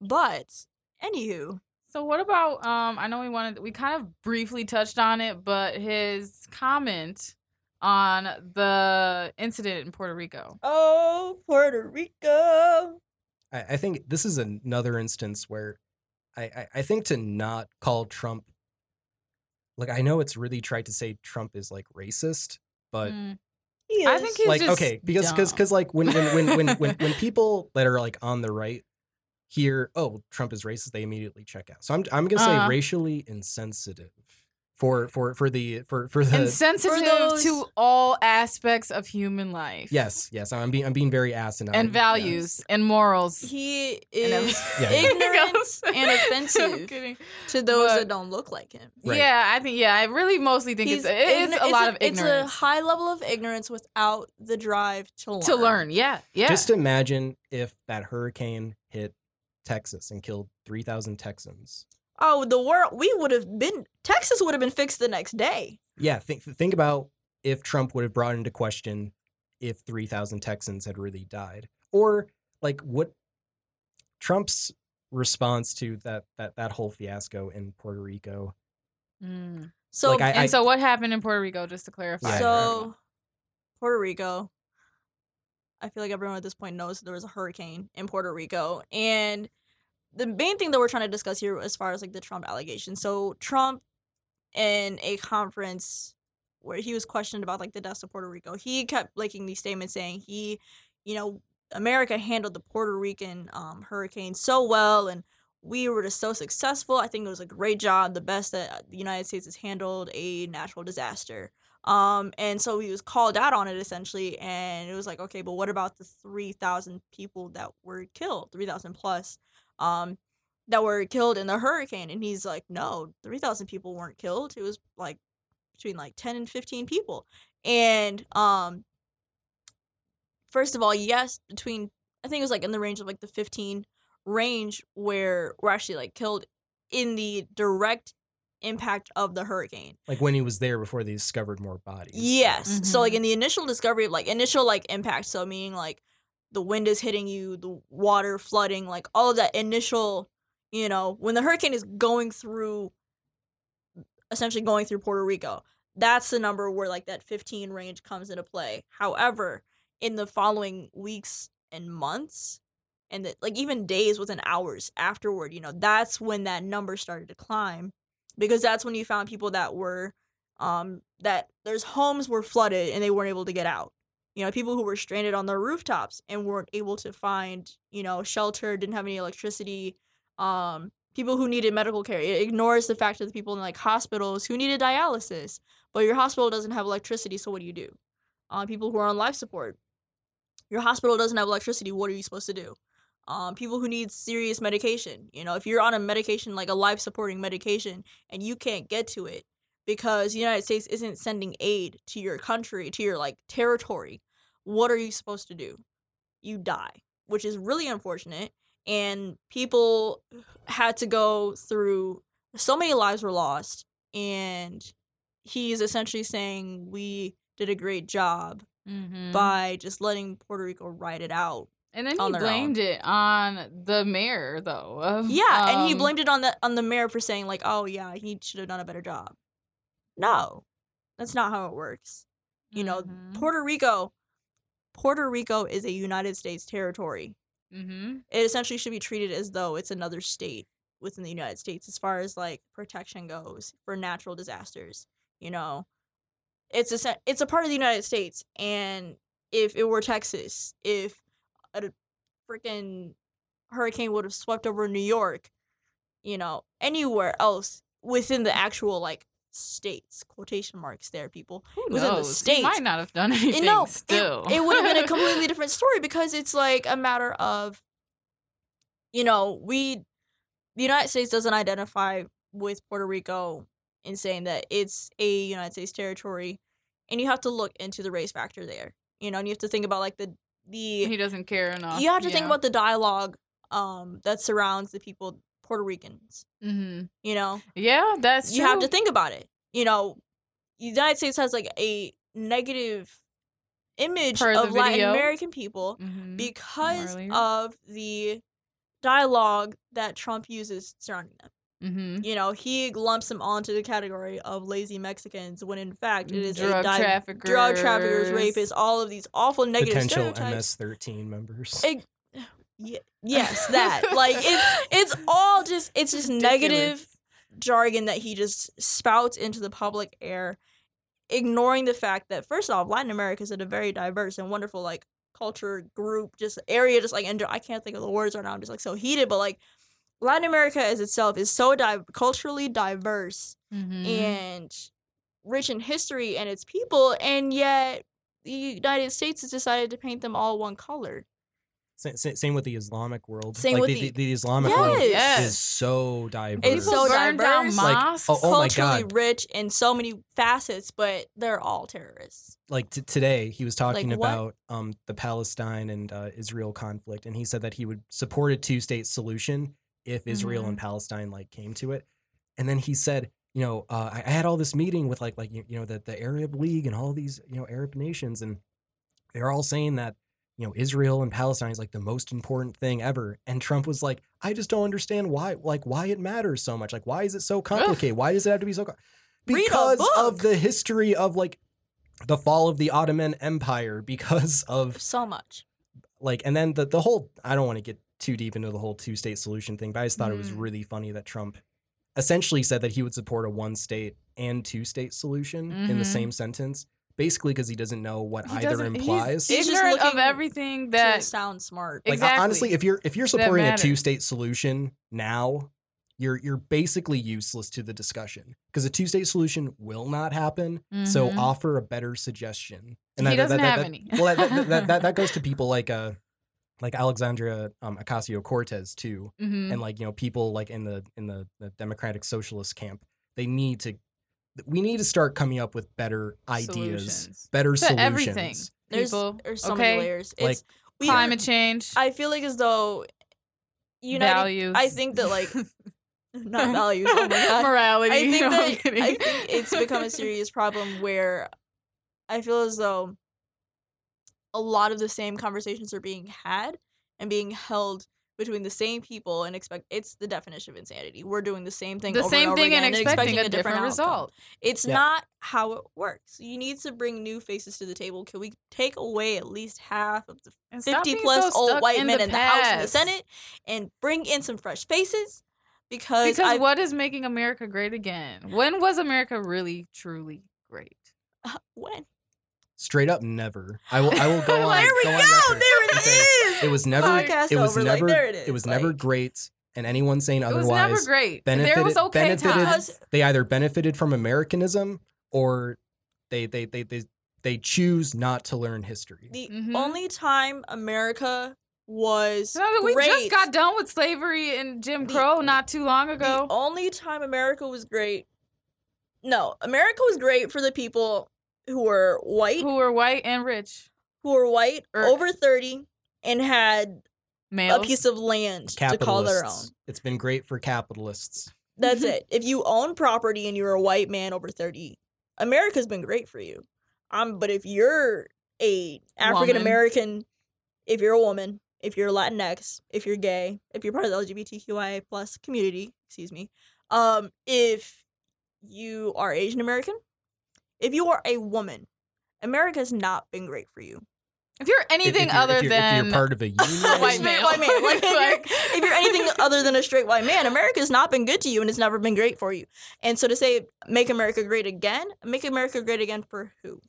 Speaker 2: but anywho,
Speaker 1: So what about um I know we wanted we kind of briefly touched on it, but his comment on the incident in Puerto Rico.
Speaker 2: oh Puerto Rico.
Speaker 3: I, I think this is another instance where I, I, I think to not call Trump like I know it's really tried to say Trump is like racist, but
Speaker 1: Mm.
Speaker 2: He
Speaker 1: I think he's
Speaker 3: like
Speaker 1: just
Speaker 3: okay because because because like when when when when when when [laughs] people that are like on the right hear oh Trump is racist they immediately check out. So I'm I'm gonna say
Speaker 1: Uh-huh.
Speaker 3: racially insensitive for for for the for for the
Speaker 1: insensitive
Speaker 2: those-
Speaker 1: to all aspects of human life.
Speaker 3: yes yes I'm being I'm being very asinine
Speaker 1: And
Speaker 3: yes.
Speaker 1: values and morals.
Speaker 2: He is
Speaker 1: everything [laughs]
Speaker 3: Yeah, yeah. [laughs]
Speaker 2: ignorant and [laughs] offensive
Speaker 1: kidding.
Speaker 2: to those
Speaker 1: But-
Speaker 2: that don't look like him.
Speaker 3: Right.
Speaker 1: Yeah, I think yeah, I really mostly think
Speaker 2: He's
Speaker 1: it's it is
Speaker 2: igno-
Speaker 1: a
Speaker 2: it's
Speaker 1: lot of ignorance.
Speaker 2: It's a high level of ignorance without the drive to learn.
Speaker 1: to learn. Yeah, yeah.
Speaker 3: Just imagine if that hurricane hit Texas and killed 3,000 Texans.
Speaker 2: Oh, the world. We would have been. Texas would have been fixed the next day.
Speaker 3: Yeah, think think about if Trump would have brought into question if 3,000 Texans had really died or like what Trump's response to that that that whole fiasco in Puerto Rico.
Speaker 1: Mm.
Speaker 2: So,
Speaker 3: Like, I-
Speaker 1: And so what happened in Puerto Rico? Just to clarify.
Speaker 2: So Puerto Rico. I feel like everyone at this point knows there was a hurricane in Puerto Rico, and the main thing that we're trying to discuss here, as far as like the Trump allegations. So Trump, in a conference where he was questioned about like the deaths of Puerto Rico, he kept making these statements saying he, you know, America handled the Puerto Rican um, hurricane so well, and we were just so successful. I think it was a great job, the best that the United States has handled a natural disaster. Um, and so he was called out on it essentially, and it was like, okay, but what about the three thousand people that were killed, three thousand plus, um, that were killed in the hurricane? And he's like, no, three thousand people weren't killed. It was like between like ten and fifteen people, and um, first of all, yes, between I think it was like in the range of like the fifteen range where were actually like killed in the direct impact of the hurricane.
Speaker 3: Like when he was there before they discovered more bodies.
Speaker 2: Yes. So like
Speaker 1: Mhm.
Speaker 2: in the initial discovery, like initial like impact, so meaning like the wind is hitting you, the water flooding, like all of that initial, you know, when the hurricane is going through essentially going through Puerto Rico, that's the number where like that 15 range comes into play. However, in the following weeks and months and the, like even days within hours afterward, you know, that's when that number started to climb because that's when you found people that were um that there's homes were flooded and they weren't able to get out. You know people who were stranded on their rooftops and weren't able to find you know shelter didn't have any electricity um people who needed medical care. It ignores the fact of the people in like hospitals who needed dialysis but your hospital doesn't have electricity so what do you do? Uh, people who are on life support. Your hospital doesn't have electricity what are you supposed to do um, people who need serious medication you know if you're on a medication like a life supporting medication and you can't get to it because the United States isn't sending aid to your country, to your like territory, what are you supposed to do? You die, which is really unfortunate. And people had to go through so many lives were lost. And he's essentially saying we did a great job
Speaker 1: Mhm.
Speaker 2: by just letting Puerto Rico ride it out.
Speaker 1: And then he
Speaker 2: their own.
Speaker 1: blamed it on the mayor, though. of,
Speaker 2: Yeah, and he
Speaker 1: um,
Speaker 2: blamed it on the on the mayor for saying like, "Oh yeah, he should have done a better job." No. That's not how it works. You know,
Speaker 1: mhm,
Speaker 2: Puerto Rico Puerto Rico is a United States territory.
Speaker 1: mhm.
Speaker 2: It essentially should be treated as though it's another state within the United States as far as like protection goes for natural disasters. You know, it's a it's a part of the United States, and if it were Texas, if a freaking hurricane would have swept over New York, you know, anywhere else within the actual like states quotation marks there people
Speaker 1: Who
Speaker 2: within the
Speaker 1: knows? He
Speaker 2: states.
Speaker 1: might not have done [laughs]
Speaker 2: you
Speaker 1: anything.
Speaker 2: know, it-
Speaker 1: still,
Speaker 2: It, would have been a completely [laughs] different story because it's like a matter of, you know, we, the United States doesn't identify with Puerto Rico in saying that it's a United States territory, and you have to look into the race factor there. You know, and you have to think about like the the
Speaker 1: he doesn't care enough.
Speaker 2: you have to think about the dialogue um that surrounds the people Puerto Ricans.
Speaker 1: Mhm.
Speaker 2: You know,
Speaker 1: Yeah, that's
Speaker 2: you have to think about it. You know, the United States has like a negative image of Latin. American people
Speaker 1: Mhm.
Speaker 2: because
Speaker 1: earlier.
Speaker 2: of the dialogue that Trump uses surrounding them.
Speaker 1: Mhm.
Speaker 2: You know, he lumps them all into the category of lazy Mexicans when in fact it is
Speaker 1: Drug
Speaker 2: a di-
Speaker 1: traffickers.
Speaker 2: drug traffickers, rapists, all of these awful negative
Speaker 3: Potential
Speaker 2: stereotypes.
Speaker 3: MS-13 members.
Speaker 2: It- Ye- yes, that like it's it's all just it's just negative jargon that he just spouts into the public air, ignoring the fact that first off, Latin America is a very diverse and wonderful like culture group, just area, just like and I can't think of the words right now. I'm just like so heated, but like Latin America as itself is so di- culturally diverse
Speaker 1: Mhm.
Speaker 2: and rich in history and its people, and yet the United States has decided to paint them all one color.
Speaker 3: Sa- sa- Same with the Islamic world.
Speaker 2: Same
Speaker 3: like
Speaker 2: with
Speaker 3: the,
Speaker 2: the-
Speaker 3: the, the Islamic world
Speaker 2: Yes.
Speaker 1: Yes.
Speaker 3: is so diverse.
Speaker 2: It's so
Speaker 1: burn down
Speaker 2: diverse.
Speaker 3: Like, oh, oh my
Speaker 2: culturally
Speaker 3: God.
Speaker 2: rich in so many facets, but they're all terrorists.
Speaker 3: like t- today he was talking
Speaker 2: Like
Speaker 3: about um the Palestine and uh, Israel conflict and he said that he would support a two-state solution if Israel
Speaker 2: Mm-hmm.
Speaker 3: and Palestine like came to it and then he said you know uh, I, I had all this meeting with like like you, you know the, the Arab League and all these you know Arab nations and they're all saying that you know Israel and Palestine is like the most important thing ever and Trump was like I just don't understand why like why it matters so much like why is it so complicated why does it have to be so co-? Because of the history of like the fall of the Ottoman Empire because of
Speaker 2: So much.
Speaker 3: like and then the the whole I don't want to get too deep into the whole two state solution thing, but I just thought it was
Speaker 1: Mm.
Speaker 3: really funny that Trump essentially said that he would support a one state and two state solution in the
Speaker 1: Mhm.
Speaker 3: same sentence, basically because he doesn't know what
Speaker 1: He
Speaker 3: either
Speaker 1: doesn't- he's
Speaker 3: implies.
Speaker 2: He's just
Speaker 1: ignorant of everything
Speaker 2: to
Speaker 1: that
Speaker 2: sound smart.
Speaker 3: like
Speaker 1: Exactly.
Speaker 3: honestly, if you're if you're supporting a two state solution now, you're you're basically useless to the discussion because a two state solution will not happen. So
Speaker 1: Mhm.
Speaker 3: offer a better suggestion.
Speaker 1: He doesn't have
Speaker 3: that-
Speaker 1: any.
Speaker 3: well, that, that, that, that, that [laughs] goes to people like uh like Alexandria um, Ocasio Cortez too,
Speaker 1: Mhm.
Speaker 3: and like you know people like in the in the, the Democratic Socialist camp. They need to. We need to start coming up with better ideas,
Speaker 1: Solutions.
Speaker 3: better
Speaker 1: To
Speaker 3: solutions.
Speaker 1: everything.
Speaker 2: there's
Speaker 1: people,
Speaker 2: there's so
Speaker 1: okay?
Speaker 2: many layers.
Speaker 3: Like,
Speaker 2: It's we
Speaker 1: climate change,
Speaker 2: I feel like as though United
Speaker 1: values.
Speaker 2: I think that like [laughs] not values. Oh my god.
Speaker 1: morality.
Speaker 2: I [laughs] think
Speaker 1: No,
Speaker 2: that. I think it's become a serious problem where I feel as though a lot of the same conversations are being had and being held between the same people and expect it's the definition of insanity. We're doing the same thing
Speaker 1: the
Speaker 2: over
Speaker 1: same
Speaker 2: and over
Speaker 1: thing
Speaker 2: again
Speaker 1: and expecting, a different,
Speaker 2: outcome.
Speaker 1: result.
Speaker 2: It's
Speaker 3: Yeah.
Speaker 2: not how it works. You need to bring new faces to the table. Can we take away at least half of the
Speaker 1: And
Speaker 2: 50 plus
Speaker 1: so
Speaker 2: old white
Speaker 1: in
Speaker 2: men
Speaker 1: the
Speaker 2: in the House and the. Senate and bring in some fresh faces? Because,
Speaker 1: Because
Speaker 2: I,
Speaker 1: what is making America great again? When was America really, truly great?
Speaker 2: Uh, when?
Speaker 3: Straight up, never. I will. I will [laughs] go on.
Speaker 2: there we
Speaker 3: go
Speaker 2: go.
Speaker 3: on record
Speaker 2: There it
Speaker 3: and say
Speaker 2: is.
Speaker 3: It was never.
Speaker 2: Podcast
Speaker 3: it was
Speaker 2: over.
Speaker 3: never.
Speaker 2: like, there it is.
Speaker 3: it was never great. And anyone saying otherwise,
Speaker 1: It was never great. there was okay
Speaker 3: benefited-
Speaker 1: times.
Speaker 3: They either benefited from Americanism or they they they they, they choose not to learn history.
Speaker 2: the
Speaker 1: Mhm.
Speaker 2: only time America was
Speaker 1: So we
Speaker 2: great,
Speaker 1: just got done with slavery and Jim
Speaker 2: The-
Speaker 1: Crow not too long ago.
Speaker 2: The only time America was great. No, America was great for the people who were white,
Speaker 1: who were white and rich.
Speaker 2: who were white,
Speaker 1: or-
Speaker 2: over 30, and had
Speaker 1: Males.
Speaker 2: a piece of land to call their own.
Speaker 3: It's been great for capitalists.
Speaker 2: That's [laughs] it. If you own property and you're a white man over 30, America's been great for you. Um, but if you're a African American, if you're a woman, if you're Latinx, if you're gay, if you're part of the LGBTQIA plus community, excuse me, um, if you are Asian American, if you are a woman, America's not been great for you.
Speaker 1: if you're anything
Speaker 3: if you're,
Speaker 1: other
Speaker 3: if you're,
Speaker 1: than
Speaker 3: if you're part of a [laughs] union,
Speaker 1: White
Speaker 2: Straight white man. [laughs] Like, if,
Speaker 1: Like-
Speaker 2: you're, if you're anything other than a straight white man, America's not been good to you and it's never been great for you. And so to say, make America great again, make America great again for who?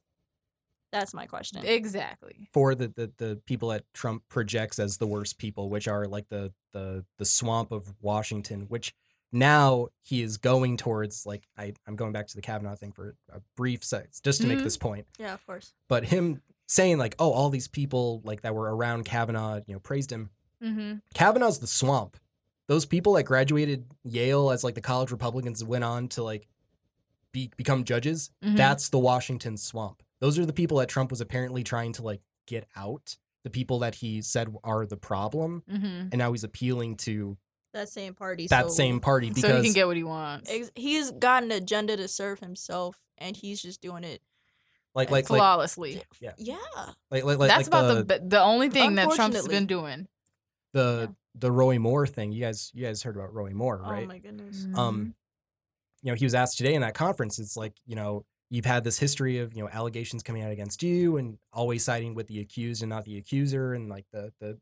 Speaker 2: That's my question.
Speaker 1: exactly.
Speaker 3: for the, the the people that Trump projects as the worst people, which are like the the the swamp of Washington, which now he is going towards like I, I'm going back to the Kavanaugh thing for a brief sec just to
Speaker 1: Mhm.
Speaker 3: make this point.
Speaker 2: yeah, of course.
Speaker 3: But him saying like, oh, all these people like that were around Kavanaugh, you know, praised him.
Speaker 1: Mm-hmm.
Speaker 3: Kavanaugh's the swamp. Those people that graduated Yale as like the college Republicans went on to like be, become judges.
Speaker 1: Mhm.
Speaker 3: That's the Washington swamp. Those are the people that Trump was apparently trying to like get out. The people that he said are the problem,
Speaker 1: Mm-hmm.
Speaker 3: and now he's appealing to
Speaker 2: That same party.
Speaker 3: that
Speaker 2: so
Speaker 3: same party
Speaker 1: So he can get what he wants.
Speaker 2: ex- he's got an agenda to serve himself, and he's just doing it.
Speaker 3: like like like
Speaker 1: flawlessly.
Speaker 3: yeah.
Speaker 2: Yeah.
Speaker 3: like like like,
Speaker 1: That's
Speaker 3: like
Speaker 1: about
Speaker 3: the
Speaker 1: the the, the only thing that Trump's been doing.
Speaker 3: the the Roy Moore thing. You guys you guys heard about Roy Moore, right?
Speaker 2: Oh my goodness.
Speaker 1: Mm-hmm.
Speaker 3: um you know he was asked today in that conference it's like you know you've had this history of you know allegations coming out against you and always siding with the accused and not the accuser and like the the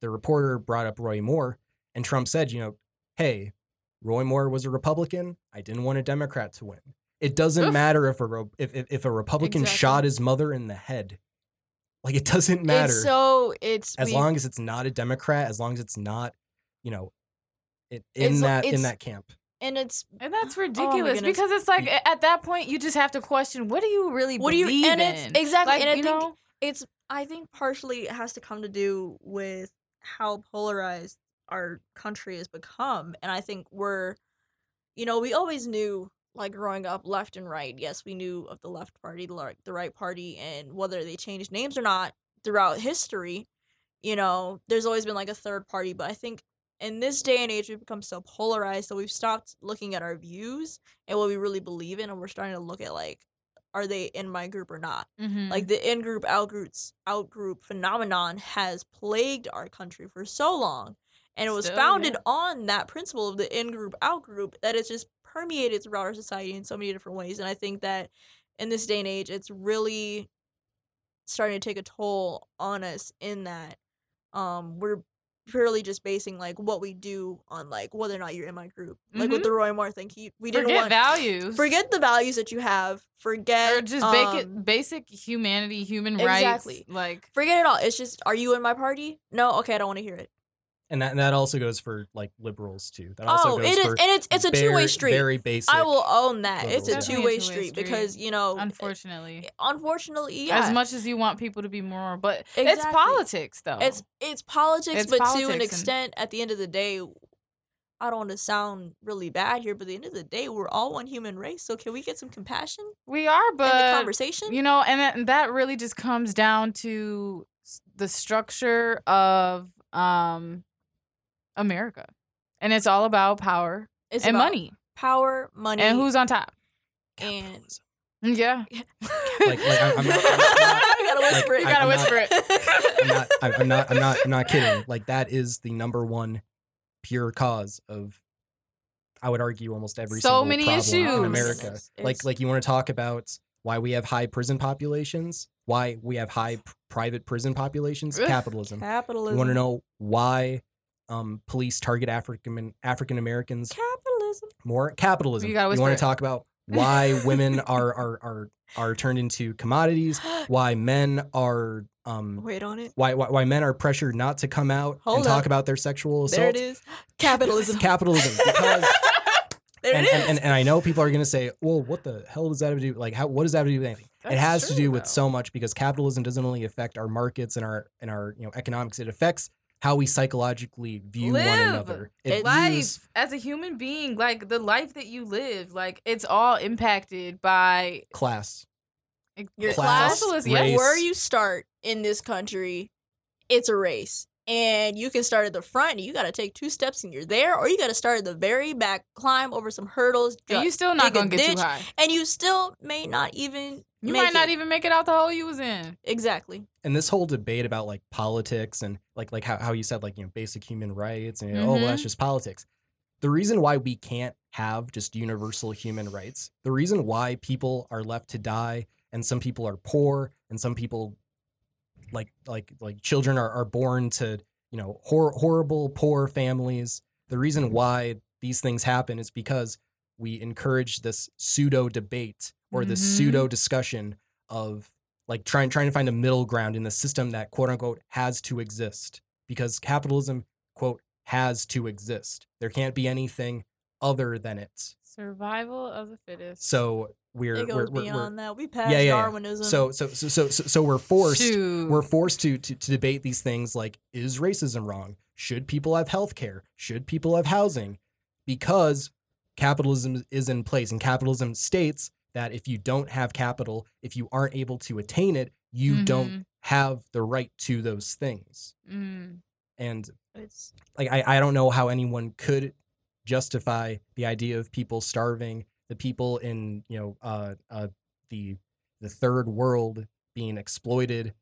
Speaker 3: the reporter brought up Roy Moore and Trump said you know hey Roy Moore was a Republican I didn't want a Democrat to win it doesn't
Speaker 1: Oof.
Speaker 3: matter if a if, if if a Republican
Speaker 2: Exactly.
Speaker 3: shot his mother in the head like it doesn't matter
Speaker 2: It's so it's
Speaker 3: as
Speaker 2: we-
Speaker 3: long as it's not a Democrat, as long as it's not, you know, it, in that in that camp.
Speaker 2: and it's
Speaker 1: And that's
Speaker 2: Oh
Speaker 1: ridiculous
Speaker 2: goodness.
Speaker 1: because it's like at that point you just have to question what do you really
Speaker 2: What do you-
Speaker 1: believe
Speaker 2: and it's-
Speaker 1: in?
Speaker 2: exactly,
Speaker 1: Like,
Speaker 2: and I
Speaker 1: you
Speaker 2: think-
Speaker 1: know,
Speaker 2: it's I think partially it has to come to do with how polarized our country has become. And I think we're you know, we always knew like growing up left and right. Yes, we knew of the left party, the right, the right party and whether they changed names or not throughout history, you know, there's always been like a third party, but I think in this day and age we've become so polarized that we've stopped looking at our views and what we really believe in and we're starting to look at like are they in my group or not?
Speaker 1: mhm.
Speaker 2: like the in group out groups out group phenomenon has plagued our country for so long and it was
Speaker 1: Still,
Speaker 2: founded
Speaker 1: yeah.
Speaker 2: on that principle of the in group out group that it's just permeated throughout our society in so many different ways and i think that in this day and age it's really starting to take a toll on us in that um we're purely just basing like what we do on like whether or not you're in my group like with
Speaker 1: Mhm.
Speaker 2: the roy moore thing he we didn't
Speaker 1: forget
Speaker 2: want
Speaker 1: values.
Speaker 2: forget the values that you have forget
Speaker 1: or just basic
Speaker 2: um,
Speaker 1: basic humanity, human
Speaker 2: exactly.
Speaker 1: rights. Like
Speaker 2: Forget it all. It's just, are you in my party? No. Okay, I don't want to hear it.
Speaker 3: And that and that also goes for like liberals too. That also
Speaker 2: Oh,
Speaker 3: goes
Speaker 2: it is,
Speaker 3: for
Speaker 2: and it's it's a two way street.
Speaker 3: Very basic.
Speaker 2: I will own that. It's a
Speaker 3: liberals, yeah.
Speaker 2: two way
Speaker 1: a two-way
Speaker 2: street because you know,
Speaker 1: unfortunately,
Speaker 2: unfortunately, yeah,
Speaker 1: as much as you want people to be more, but it's politics though.
Speaker 2: it's it's politics,
Speaker 1: It's
Speaker 2: but to
Speaker 1: politics
Speaker 2: an
Speaker 1: and-
Speaker 2: extent, at the end of the day. I don't want to sound really bad here, but at the end of the day, we're all one human race. So can we get some compassion
Speaker 1: we are,
Speaker 2: in the
Speaker 1: but
Speaker 2: conversation?
Speaker 1: you know, and that, and that really just comes down to the structure of um America, and it's all about power
Speaker 2: it's
Speaker 1: and
Speaker 2: about
Speaker 1: money
Speaker 2: power, money,
Speaker 1: and who's on top.
Speaker 2: and
Speaker 1: Yeah, [laughs]
Speaker 3: Like- like, I'm- I'm not- I'm not- [laughs]
Speaker 2: you gotta
Speaker 3: like,
Speaker 2: whisper it.
Speaker 1: you
Speaker 3: I'm
Speaker 1: gotta
Speaker 3: not-
Speaker 1: whisper it.
Speaker 3: I'm not, I'm, I'm not, I'm not, I'm not [laughs] kidding. Like that is the number one pure cause of, I would argue, almost every
Speaker 1: So
Speaker 3: single
Speaker 1: many
Speaker 3: problem
Speaker 1: issues.
Speaker 3: in America.
Speaker 2: goodness.
Speaker 3: Like,
Speaker 2: It's-
Speaker 3: like you want to talk about why we have high prison populations, why we have high p- private prison populations, capitalism.
Speaker 2: Capitalism.
Speaker 3: You want to know why um, police target African African Americans
Speaker 2: capitalism.
Speaker 3: more? Capitalism.
Speaker 1: You gotta
Speaker 3: want to talk about [laughs] why women are are are are turned into commodities? [gasps] Why men are um,
Speaker 2: Wait on it.
Speaker 3: why, why why men are pressured not to come out
Speaker 2: Hold
Speaker 3: and talk about their sexual assault.
Speaker 2: There it is. Capitalism. [laughs]
Speaker 3: Capitalism. Because [laughs]
Speaker 2: there
Speaker 3: and,
Speaker 2: it
Speaker 3: and, and, and I know people are gonna say, well, what the hell does that have to do? Like, how what does that have to do with anything? it
Speaker 1: That's
Speaker 3: has to
Speaker 1: true,
Speaker 3: do with
Speaker 1: though.
Speaker 3: so much because capitalism doesn't only affect our markets and our and our you know economics. It affects how we psychologically view one another. It
Speaker 1: life
Speaker 3: views
Speaker 1: as a human being, like the life that you live, like it's all impacted by
Speaker 3: class.
Speaker 2: Your
Speaker 3: class,
Speaker 1: socialist,
Speaker 3: race.
Speaker 2: Where you start in this country, it's a race. And you can start at the front and you got to take two steps and you're there, or you got to start at the very back, climb over some hurdles,
Speaker 1: And
Speaker 2: ju-
Speaker 1: you still not gonna get
Speaker 2: ditch,
Speaker 1: too high.
Speaker 2: and you still may not even.
Speaker 1: You
Speaker 2: make
Speaker 1: might not
Speaker 2: it.
Speaker 1: even make it out the hole you was in.
Speaker 2: Exactly.
Speaker 3: And this whole debate about like politics and like like how, how you said like you know basic human rights and oh well that's
Speaker 1: Mhm.
Speaker 3: just politics. The reason why we can't have just universal human rights, the reason why people are left to die and some people are poor and some people like like like children are, are born to you know hor- horrible poor families the reason why these things happen is because we encourage this pseudo debate or this
Speaker 1: Mhm.
Speaker 3: pseudo discussion of like trying trying to find a middle ground in the system that quote unquote has to exist because capitalism quote has to exist there can't be anything other than it
Speaker 1: Survival of the fittest.
Speaker 3: so we're
Speaker 2: It
Speaker 3: we're,
Speaker 2: goes
Speaker 3: we're, we're
Speaker 2: beyond that. We passed
Speaker 3: yeah, yeah.
Speaker 2: Darwinism.
Speaker 3: so so so so so, so we're forced
Speaker 1: Shoot.
Speaker 3: we're forced to, to to debate these things like is racism wrong should people have health care should people have housing because capitalism is in place and capitalism states that if you don't have capital if you aren't able to attain it you don't
Speaker 1: Mhm.
Speaker 3: have the right to those things
Speaker 1: Mm.
Speaker 3: and
Speaker 2: it's
Speaker 3: like I, I don't know how anyone could justify the idea of people starving the people in you know uh, uh the the third world being exploited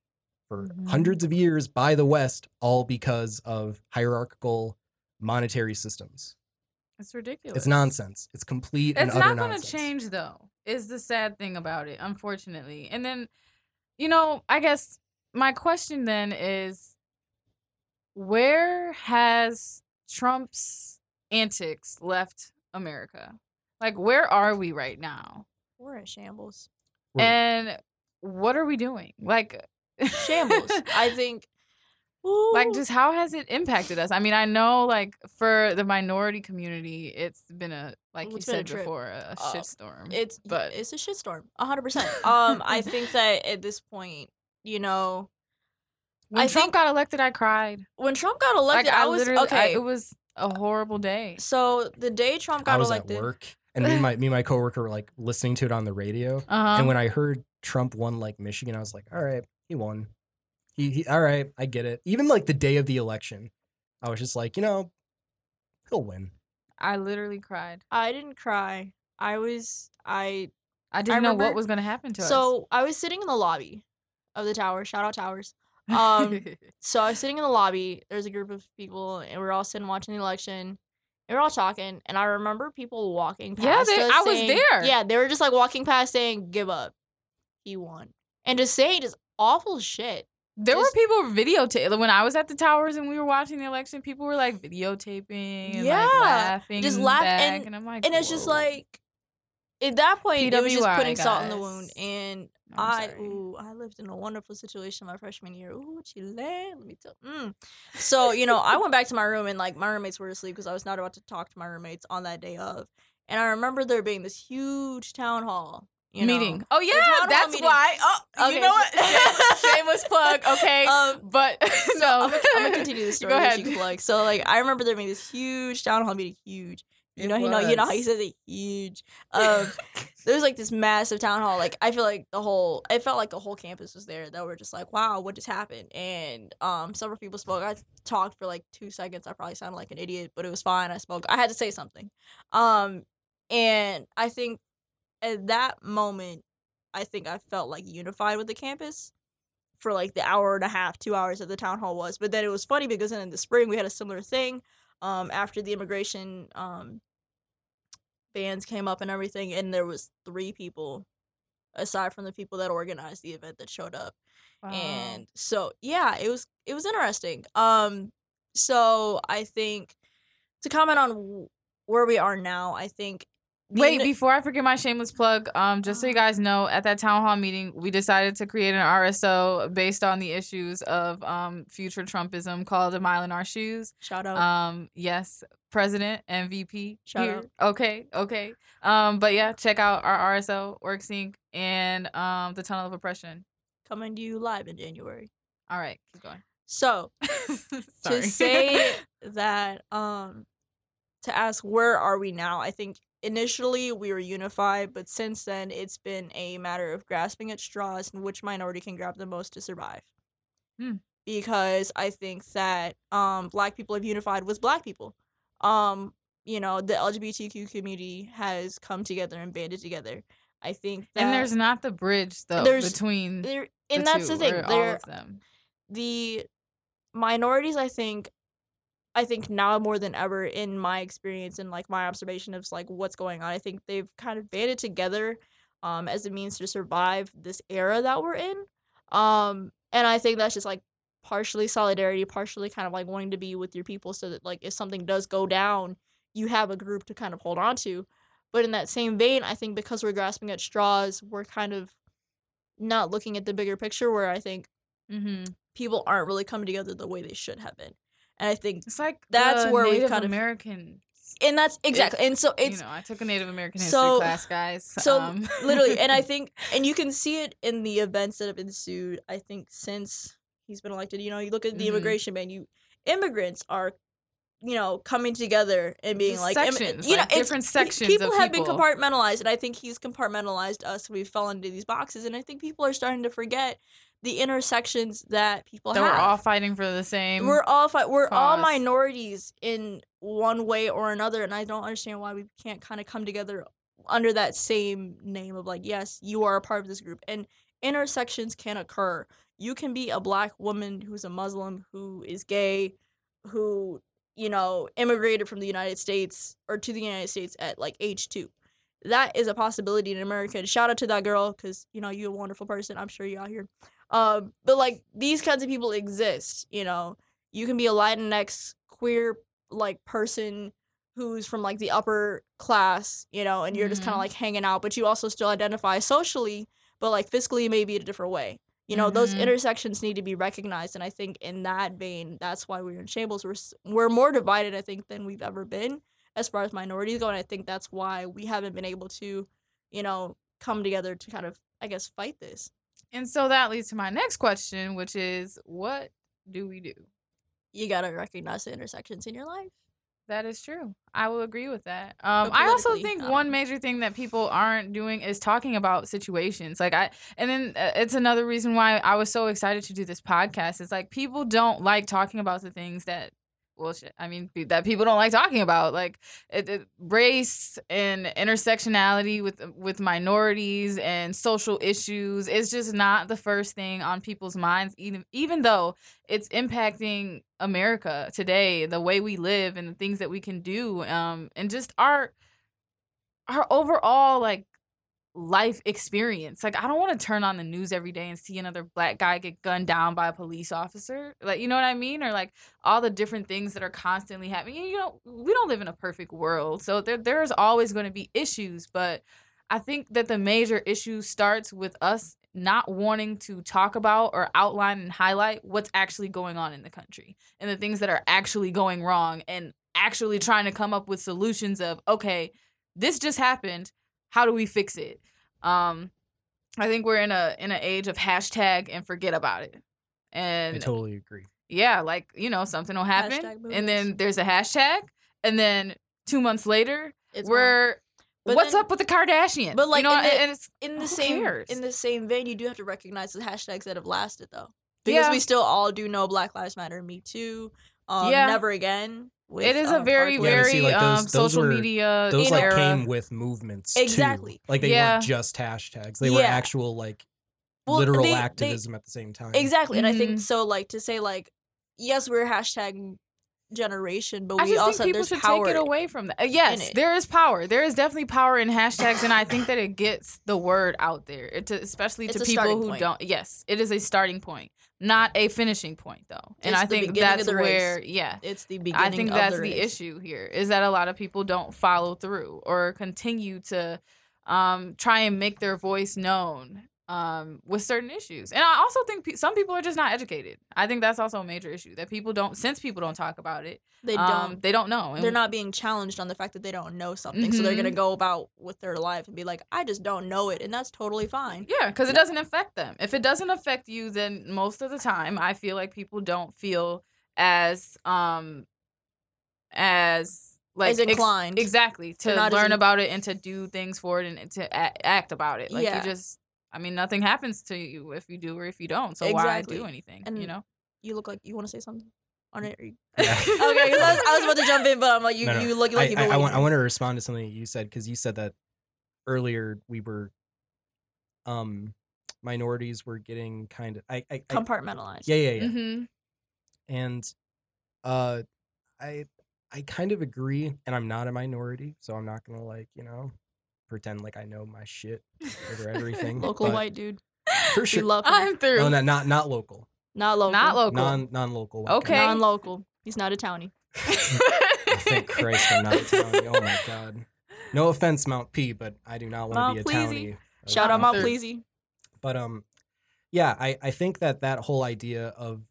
Speaker 3: for
Speaker 1: Mhm.
Speaker 3: hundreds of years by the west all because of hierarchical monetary systems
Speaker 1: It's ridiculous.
Speaker 3: it's nonsense it's complete and
Speaker 1: It's
Speaker 3: utter
Speaker 1: not going to change though. Is the sad thing about it, unfortunately. And then, you know, I guess my question then is, where has Trump's antics left America? Like, where are we right now?
Speaker 2: we're in shambles.
Speaker 1: And what are we doing? Like,
Speaker 2: Shambles. I [laughs] think
Speaker 1: like just how has it impacted us? I mean, I know like for the minority community, it's been a like you
Speaker 2: It's a
Speaker 1: said before a,
Speaker 2: Uh,
Speaker 1: shitstorm.
Speaker 2: it's
Speaker 1: but-
Speaker 2: it's a shitstorm, a hundred percent. [laughs] Um, I think that at this point, you know,
Speaker 1: when
Speaker 2: I
Speaker 1: Trump
Speaker 2: think-
Speaker 1: got elected, I cried.
Speaker 2: when Trump got elected,
Speaker 1: like
Speaker 2: I, was
Speaker 1: literally, I-
Speaker 2: okay.
Speaker 1: it was a horrible day.
Speaker 2: so the day Trump got
Speaker 3: I was
Speaker 2: elected,
Speaker 3: at work, [laughs] and me and my me and my coworker were like listening to it on the radio.
Speaker 1: Uh huh.
Speaker 3: and when I heard Trump won like Michigan, I was like, all right, he won. He, he all right, I get it. Even like the day of the election, I was just like, you know, he'll win.
Speaker 1: I literally cried.
Speaker 2: I didn't cry. I was I
Speaker 1: I didn't know what was gonna happen to us.
Speaker 2: so I was sitting in the lobby of the tower. Shout out towers. um, [laughs] So I was sitting in the lobby. There's a group of people, and we are all sitting watching the election. And We're all talking, and I remember people walking
Speaker 1: Yeah,
Speaker 2: past
Speaker 1: they-
Speaker 2: us
Speaker 1: I was there.
Speaker 2: Yeah, they were just like walking past saying, "Give up, he won," and just saying just awful shit.
Speaker 1: There were people videotaping when I was at the towers and we were watching the election. People were like videotaping and
Speaker 2: Yeah,
Speaker 1: like laughing,
Speaker 2: just
Speaker 1: and
Speaker 2: laugh-
Speaker 1: back,
Speaker 2: and-
Speaker 1: and, I'm like,
Speaker 2: And it's just like, at that point, it was just
Speaker 1: PWI,
Speaker 2: putting salt in the wound. And
Speaker 1: I'm
Speaker 2: I,
Speaker 1: sorry.
Speaker 2: ooh, I lived in a wonderful situation my freshman year. Ooh, Chile, let me tell. Mm. So you know, I went back to my room and like my roommates were asleep because I was not about to talk to my roommates on that day of. And I remember there being this huge town hall you know.
Speaker 1: meeting. Oh yeah, that's
Speaker 2: meeting.
Speaker 1: why. Oh,
Speaker 2: Okay,
Speaker 1: you know what? [laughs] Shameless plug. Okay, [laughs]
Speaker 2: Um,
Speaker 1: but [laughs]
Speaker 2: so
Speaker 1: no,
Speaker 2: I'm, gonna, I'm gonna continue the story.
Speaker 1: Go ahead.
Speaker 2: you plug. So like I remember there being this huge town hall meeting, huge. You
Speaker 1: It
Speaker 2: know, you know, you know how he says it, huge. Um, there was like this massive town hall. Like I feel like the whole, it felt like the whole campus was there. That were just like, wow, what just happened? And um, several people spoke. I talked for like two seconds. I probably sounded like an idiot, but it was fine. I spoke. I had to say something. Um, and I think at that moment, I think I felt like unified with the campus for like the hour and a half, two hours that the town hall was. But then it was funny because then in the spring we had a similar thing. Um, after the immigration um bans came up and everything, and there was three people aside from the people that organized the event that showed up.
Speaker 1: Wow.
Speaker 2: And so yeah, it was it was interesting. Um so I think to comment on w- where we are now, I think
Speaker 1: Wait, before I forget my shameless plug, um, just so you guys know, at that town hall meeting, we decided to create an RSO based on the issues of um future Trumpism called "A Mile in Our Shoes."
Speaker 2: shout out
Speaker 1: Um, yes, President MVP.
Speaker 2: Shout
Speaker 1: here.
Speaker 2: out.
Speaker 1: Okay, okay. Um, but yeah, check out our RSO Work Sync and um the Tunnel of Oppression.
Speaker 2: coming to you live in January.
Speaker 1: All right, keep going.
Speaker 2: So [laughs] to say [laughs] that um to ask where are we now i think initially we were unified but since then it's been a matter of grasping at straws and which minority can grab the most to survive
Speaker 1: Hmm.
Speaker 2: because i think that um black people have unified with black people um you know the lgbtq community has come together and banded together i think that
Speaker 1: and there's not the bridge though
Speaker 2: There's-
Speaker 1: between
Speaker 2: there
Speaker 1: the
Speaker 2: and that's
Speaker 1: two,
Speaker 2: the thing
Speaker 1: all of them.
Speaker 2: the minorities i think i think now more than ever in my experience and like my observation of like what's going on i think they've kind of banded together um as a means to survive this era that we're in um and i think that's just like partially solidarity partially kind of like wanting to be with your people so that like if something does go down you have a group to kind of hold on to but in that same vein i think because we're grasping at straws we're kind of not looking at the bigger picture where i think
Speaker 1: Mm-hmm.
Speaker 2: people aren't really coming together the way they should have been. And I think
Speaker 1: It's like
Speaker 2: That's where we've
Speaker 1: Native
Speaker 2: kind of-
Speaker 1: American.
Speaker 2: and that's exactly and so it's
Speaker 1: you know, I took a Native American history
Speaker 2: so-
Speaker 1: class, guys.
Speaker 2: so
Speaker 1: um,
Speaker 2: literally and I [laughs] think and you can see it in the events that have ensued, I think since he's been elected. You know, you look at the
Speaker 1: Mhm.
Speaker 2: immigration ban, you immigrants are you know, coming together and being
Speaker 1: Just
Speaker 2: like,
Speaker 1: sections,
Speaker 2: you know,
Speaker 1: like different sections
Speaker 2: People
Speaker 1: of
Speaker 2: have been compartmentalized, and I think he's compartmentalized us. We fell into these boxes, and I think people are starting to forget the intersections that people
Speaker 1: that
Speaker 2: have.
Speaker 1: we're all fighting for the same.
Speaker 2: we're all fi- we're all minorities in one way or another and i don't understand why we can't kind of come together under that same name of like yes you are a part of this group and intersections can occur you can be a black woman who's a muslim who is gay who you know immigrated from the united states or to the united states at like age two that is a possibility in america and shout out to that girl because you know you're a wonderful person i'm sure you out here um but like these kinds of people exist you know you can be a latinx queer like person who's from like the upper class you know and you're just kind of like hanging out but you also still identify socially but like fiscally maybe in a different way You know, those
Speaker 1: Mhm.
Speaker 2: intersections need to be recognized, and I think in that vein, that's why we're in shambles. We're we're more divided, I think, than we've ever been as far as minorities go, and I think that's why we haven't been able to, you know, come together to kind of, I guess, fight this.
Speaker 1: And so that leads to my next question, which is what do we do?
Speaker 2: You gotta recognize the intersections in your life.
Speaker 1: That is true. I will agree with that. Um, I also think
Speaker 2: I
Speaker 1: one major thing that people aren't doing is talking about situations. Like I, and then uh, it's another reason why I was so excited to do this podcast. It's like people don't like talking about the things that, well, I mean, that people don't like talking about, like it, it- race and intersectionality with with minorities and social issues. It's just not the first thing on people's minds, even even though it's impacting America today, the way we live and the things that we can do, um, and just our our overall like life experience. Like I don't want to turn on the news every day and see another black guy get gunned down by a police officer. Like you know what I mean? Or like all the different things that are constantly happening. You know, we don't live in a perfect world. So there there's always going to be issues, but I think that the major issue starts with us not wanting to talk about or outline and highlight what's actually going on in the country and the things that are actually going wrong and actually trying to come up with solutions of okay, this just happened. How do we fix it? Um I think we're in a in an age of hashtag and forget about it.
Speaker 3: And I
Speaker 1: And
Speaker 3: totally agree.
Speaker 1: yeah, like, you know, something will happen and then there's a hashtag and then 2 months later
Speaker 2: It's
Speaker 1: we're
Speaker 2: But
Speaker 1: what's
Speaker 2: then-
Speaker 1: up with the Kardashians?
Speaker 2: But, like,
Speaker 1: you know,
Speaker 2: in the-
Speaker 1: and it's
Speaker 2: in the same
Speaker 1: cares?
Speaker 2: in the same vein, you do have to recognize the hashtags that have lasted though, because
Speaker 1: Yeah.
Speaker 2: we still all do know Black Lives Matter, Me Too, um,
Speaker 1: Yeah.
Speaker 2: Never Again. With,
Speaker 1: it is a
Speaker 2: um,
Speaker 1: very
Speaker 2: Parkland.
Speaker 3: Yeah,
Speaker 1: very
Speaker 3: see, like,
Speaker 1: um
Speaker 3: those- those
Speaker 1: social
Speaker 3: were-
Speaker 1: media
Speaker 3: Those like
Speaker 1: era.
Speaker 3: came with movements. too.
Speaker 2: Exactly.
Speaker 3: Like they
Speaker 1: Yeah.
Speaker 3: weren't just hashtags. They were actual like
Speaker 2: Well,
Speaker 3: literal
Speaker 2: they- they-
Speaker 3: activism at the same time.
Speaker 2: exactly, and I think so. Like to say like, yes, we're hashtag generation, but
Speaker 1: I
Speaker 2: we
Speaker 1: just
Speaker 2: also
Speaker 1: think people should
Speaker 2: power.
Speaker 1: take it away from that. Uh, yes, there is power. There is definitely power in hashtags, and I think that it gets the word out there, it to, especially
Speaker 2: It's
Speaker 1: to
Speaker 2: a
Speaker 1: people who
Speaker 2: point.
Speaker 1: don't. Yes, it is a starting point, not a finishing point, though. And
Speaker 2: It's
Speaker 1: I think that's where, yeah,
Speaker 2: It's the beginning.
Speaker 1: I think that's
Speaker 2: the,
Speaker 1: the, issue here is that a lot of people don't follow through or continue to um, try and make their voice known um, with certain issues. And I also think pe- some people are just not educated. I think that's also a major issue that people don't, since people don't talk about it,
Speaker 2: They
Speaker 1: um,
Speaker 2: don't.
Speaker 1: they don't know. And
Speaker 2: they're not being challenged on the fact that they don't know something, so they're gonna
Speaker 1: Mhm.
Speaker 2: go about with their life and be like, "I just don't know it," and that's totally fine.
Speaker 1: Yeah, because it doesn't affect them. If it doesn't affect you, then most of the time I feel like people don't feel as um as like
Speaker 2: As inclined.
Speaker 1: exactly to
Speaker 2: They're not as
Speaker 1: learn
Speaker 2: in-
Speaker 1: about it and to do things for it and to a- act about it. Like
Speaker 2: Yeah.
Speaker 1: you just I mean nothing happens to you if you do or if you don't. So
Speaker 2: Exactly.
Speaker 1: why do anything?
Speaker 2: And
Speaker 1: you know?
Speaker 2: You look like you want to say something on it. You-
Speaker 3: Yeah. [laughs]
Speaker 2: okay, because I was, I was about to jump in, but I'm like, you,
Speaker 3: No, no.
Speaker 2: you look like
Speaker 3: I,
Speaker 2: you've
Speaker 3: I, I, want, I want to respond to something that you said because you said that earlier we were um minorities were getting kind of I, I, I
Speaker 2: compartmentalized.
Speaker 3: yeah yeah yeah
Speaker 1: Mm-hmm.
Speaker 3: and uh I I kind of agree and I'm not a minority so I'm not gonna like you know pretend like I know my shit over [laughs] everything
Speaker 2: Local
Speaker 3: but
Speaker 2: white dude.
Speaker 3: for
Speaker 2: We
Speaker 3: sure
Speaker 2: love him.
Speaker 1: I'm through.
Speaker 3: no not not not local
Speaker 2: not local.
Speaker 1: Not local.
Speaker 3: non non local
Speaker 1: Okay.
Speaker 2: Non-local. He's not a townie. [laughs]
Speaker 3: thank Christ I'm not a townie oh my [laughs] god no offense Mount P but I do not want to be a
Speaker 2: Pleasy.
Speaker 3: townie of
Speaker 2: Shout out
Speaker 1: Mount
Speaker 2: Mount
Speaker 1: Third.
Speaker 2: Pleasy.
Speaker 3: but um yeah i i think that that whole idea of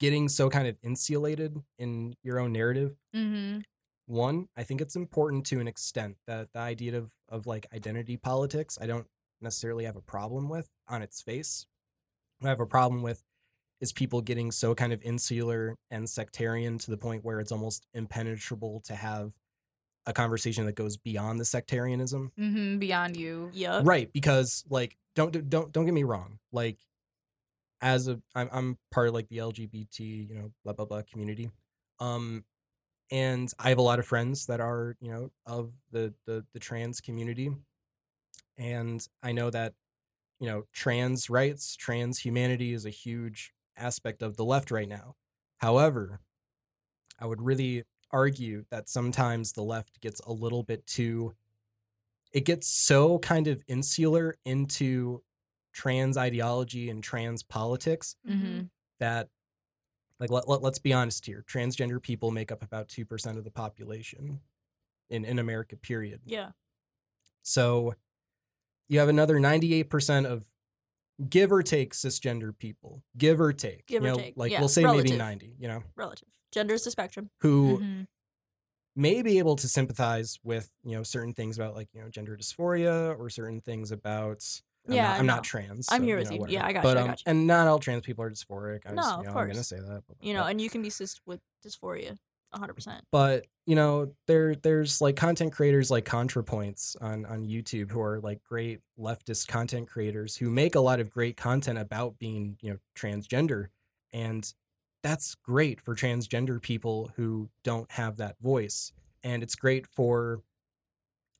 Speaker 3: getting so kind of insulated in your own narrative
Speaker 1: mm-hmm.
Speaker 3: One i think it's important to an extent that the idea of of like identity politics i don't necessarily have a problem with on its face what i have a problem with is people getting so kind of insular and sectarian to the point where it's almost impenetrable to have a conversation that goes beyond the sectarianism
Speaker 1: Mm-hmm. Beyond you.
Speaker 2: Yup.
Speaker 3: right because like don't do- don't don't get me wrong like as a I'm, I'm part of like the lgbt you know blah blah blah community um and i have a lot of friends that are you know of the the, the trans community and i know that you know trans rights trans humanity is a huge aspect of the left right now however i would really argue that sometimes the left gets a little bit too it gets so kind of insular into trans ideology and trans politics
Speaker 1: Mm-hmm.
Speaker 3: that like let, let, us be honest here transgender people make up about 2% of the population in, in america period
Speaker 2: Yeah.
Speaker 3: so you have another 98% of give or take cisgender people, give or take,
Speaker 2: Give
Speaker 3: you
Speaker 2: or
Speaker 3: know,
Speaker 2: take,
Speaker 3: like
Speaker 2: yeah,
Speaker 3: we'll say maybe
Speaker 2: relative.
Speaker 3: 90, you know,
Speaker 2: Relative. Gender is the spectrum.
Speaker 3: who
Speaker 1: Mhm.
Speaker 3: may be able to sympathize with, you know, certain things about like, you know, gender dysphoria or certain things about I'm
Speaker 2: Yeah,
Speaker 3: not, I'm
Speaker 2: no.
Speaker 3: not trans.
Speaker 2: I'm
Speaker 3: so,
Speaker 2: here
Speaker 3: you
Speaker 2: with
Speaker 3: know,
Speaker 2: you. Yeah, I got
Speaker 3: but,
Speaker 2: you, I
Speaker 3: um,
Speaker 2: got you.
Speaker 3: And not all trans people are dysphoric. I
Speaker 2: No,
Speaker 3: just,
Speaker 2: of
Speaker 3: you know, I'm going to say that.
Speaker 2: You know,
Speaker 3: but-
Speaker 2: and you can be cis with dysphoria 100%.
Speaker 3: but you know there there's like content creators like contrapoints on on youtube who are like great leftist content creators who make a lot of great content about being you know transgender and that's great for transgender people who don't have that voice and it's great for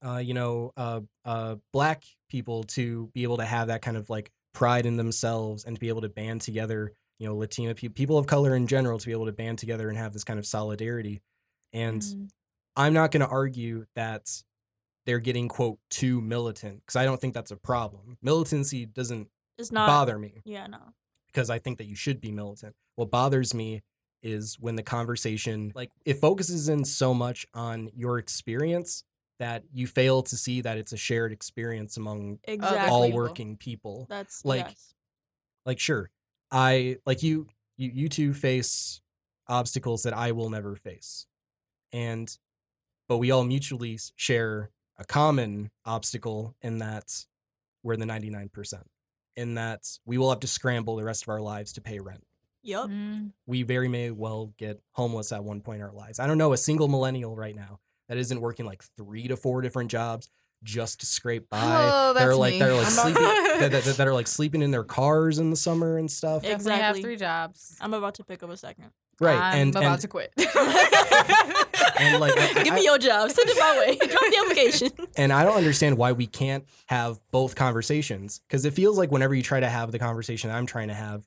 Speaker 3: uh you know uh uh black people to be able to have that kind of like pride in themselves and to be able to band together you know latina people people of color in general to be able to band together and have this kind of solidarity and
Speaker 2: Mhm.
Speaker 3: i'm not going to argue that they're getting quote too militant because i don't think that's a problem militancy doesn't
Speaker 2: It's not.
Speaker 3: bother me
Speaker 2: Yeah, no.
Speaker 3: because i think that you should be militant what bothers me is when the conversation like it focuses in so much on your experience that you fail to see that it's a shared experience among
Speaker 2: Exactly.
Speaker 3: all working people
Speaker 2: That's
Speaker 3: like,
Speaker 2: yes.
Speaker 3: like sure i like you you you two face obstacles that i will never face and but we all mutually share a common obstacle in that we're the 99% in that we will have to scramble the rest of our lives to pay rent
Speaker 2: Yep.
Speaker 1: Mm.
Speaker 3: we very may well get homeless at one point in our lives i don't know a single millennial right now that isn't working like three to four different jobs just to scrape by
Speaker 1: Oh,
Speaker 3: that are like
Speaker 1: me.
Speaker 3: that are like sleeping
Speaker 1: about- [laughs]
Speaker 3: that, that, that are like sleeping in their cars in the summer and stuff
Speaker 1: Definitely have
Speaker 2: Exactly.
Speaker 1: three jobs.
Speaker 2: I'm about to pick up a second.
Speaker 3: right
Speaker 1: I'm
Speaker 3: and
Speaker 1: about
Speaker 3: and,
Speaker 1: to quit. [laughs]
Speaker 3: and like I,
Speaker 2: Give
Speaker 3: I-
Speaker 2: me your job. Send it my way. [laughs] Drop the application.
Speaker 3: and I don't understand why we can't have both conversations because it feels like whenever you try to have the conversation I'm trying to have,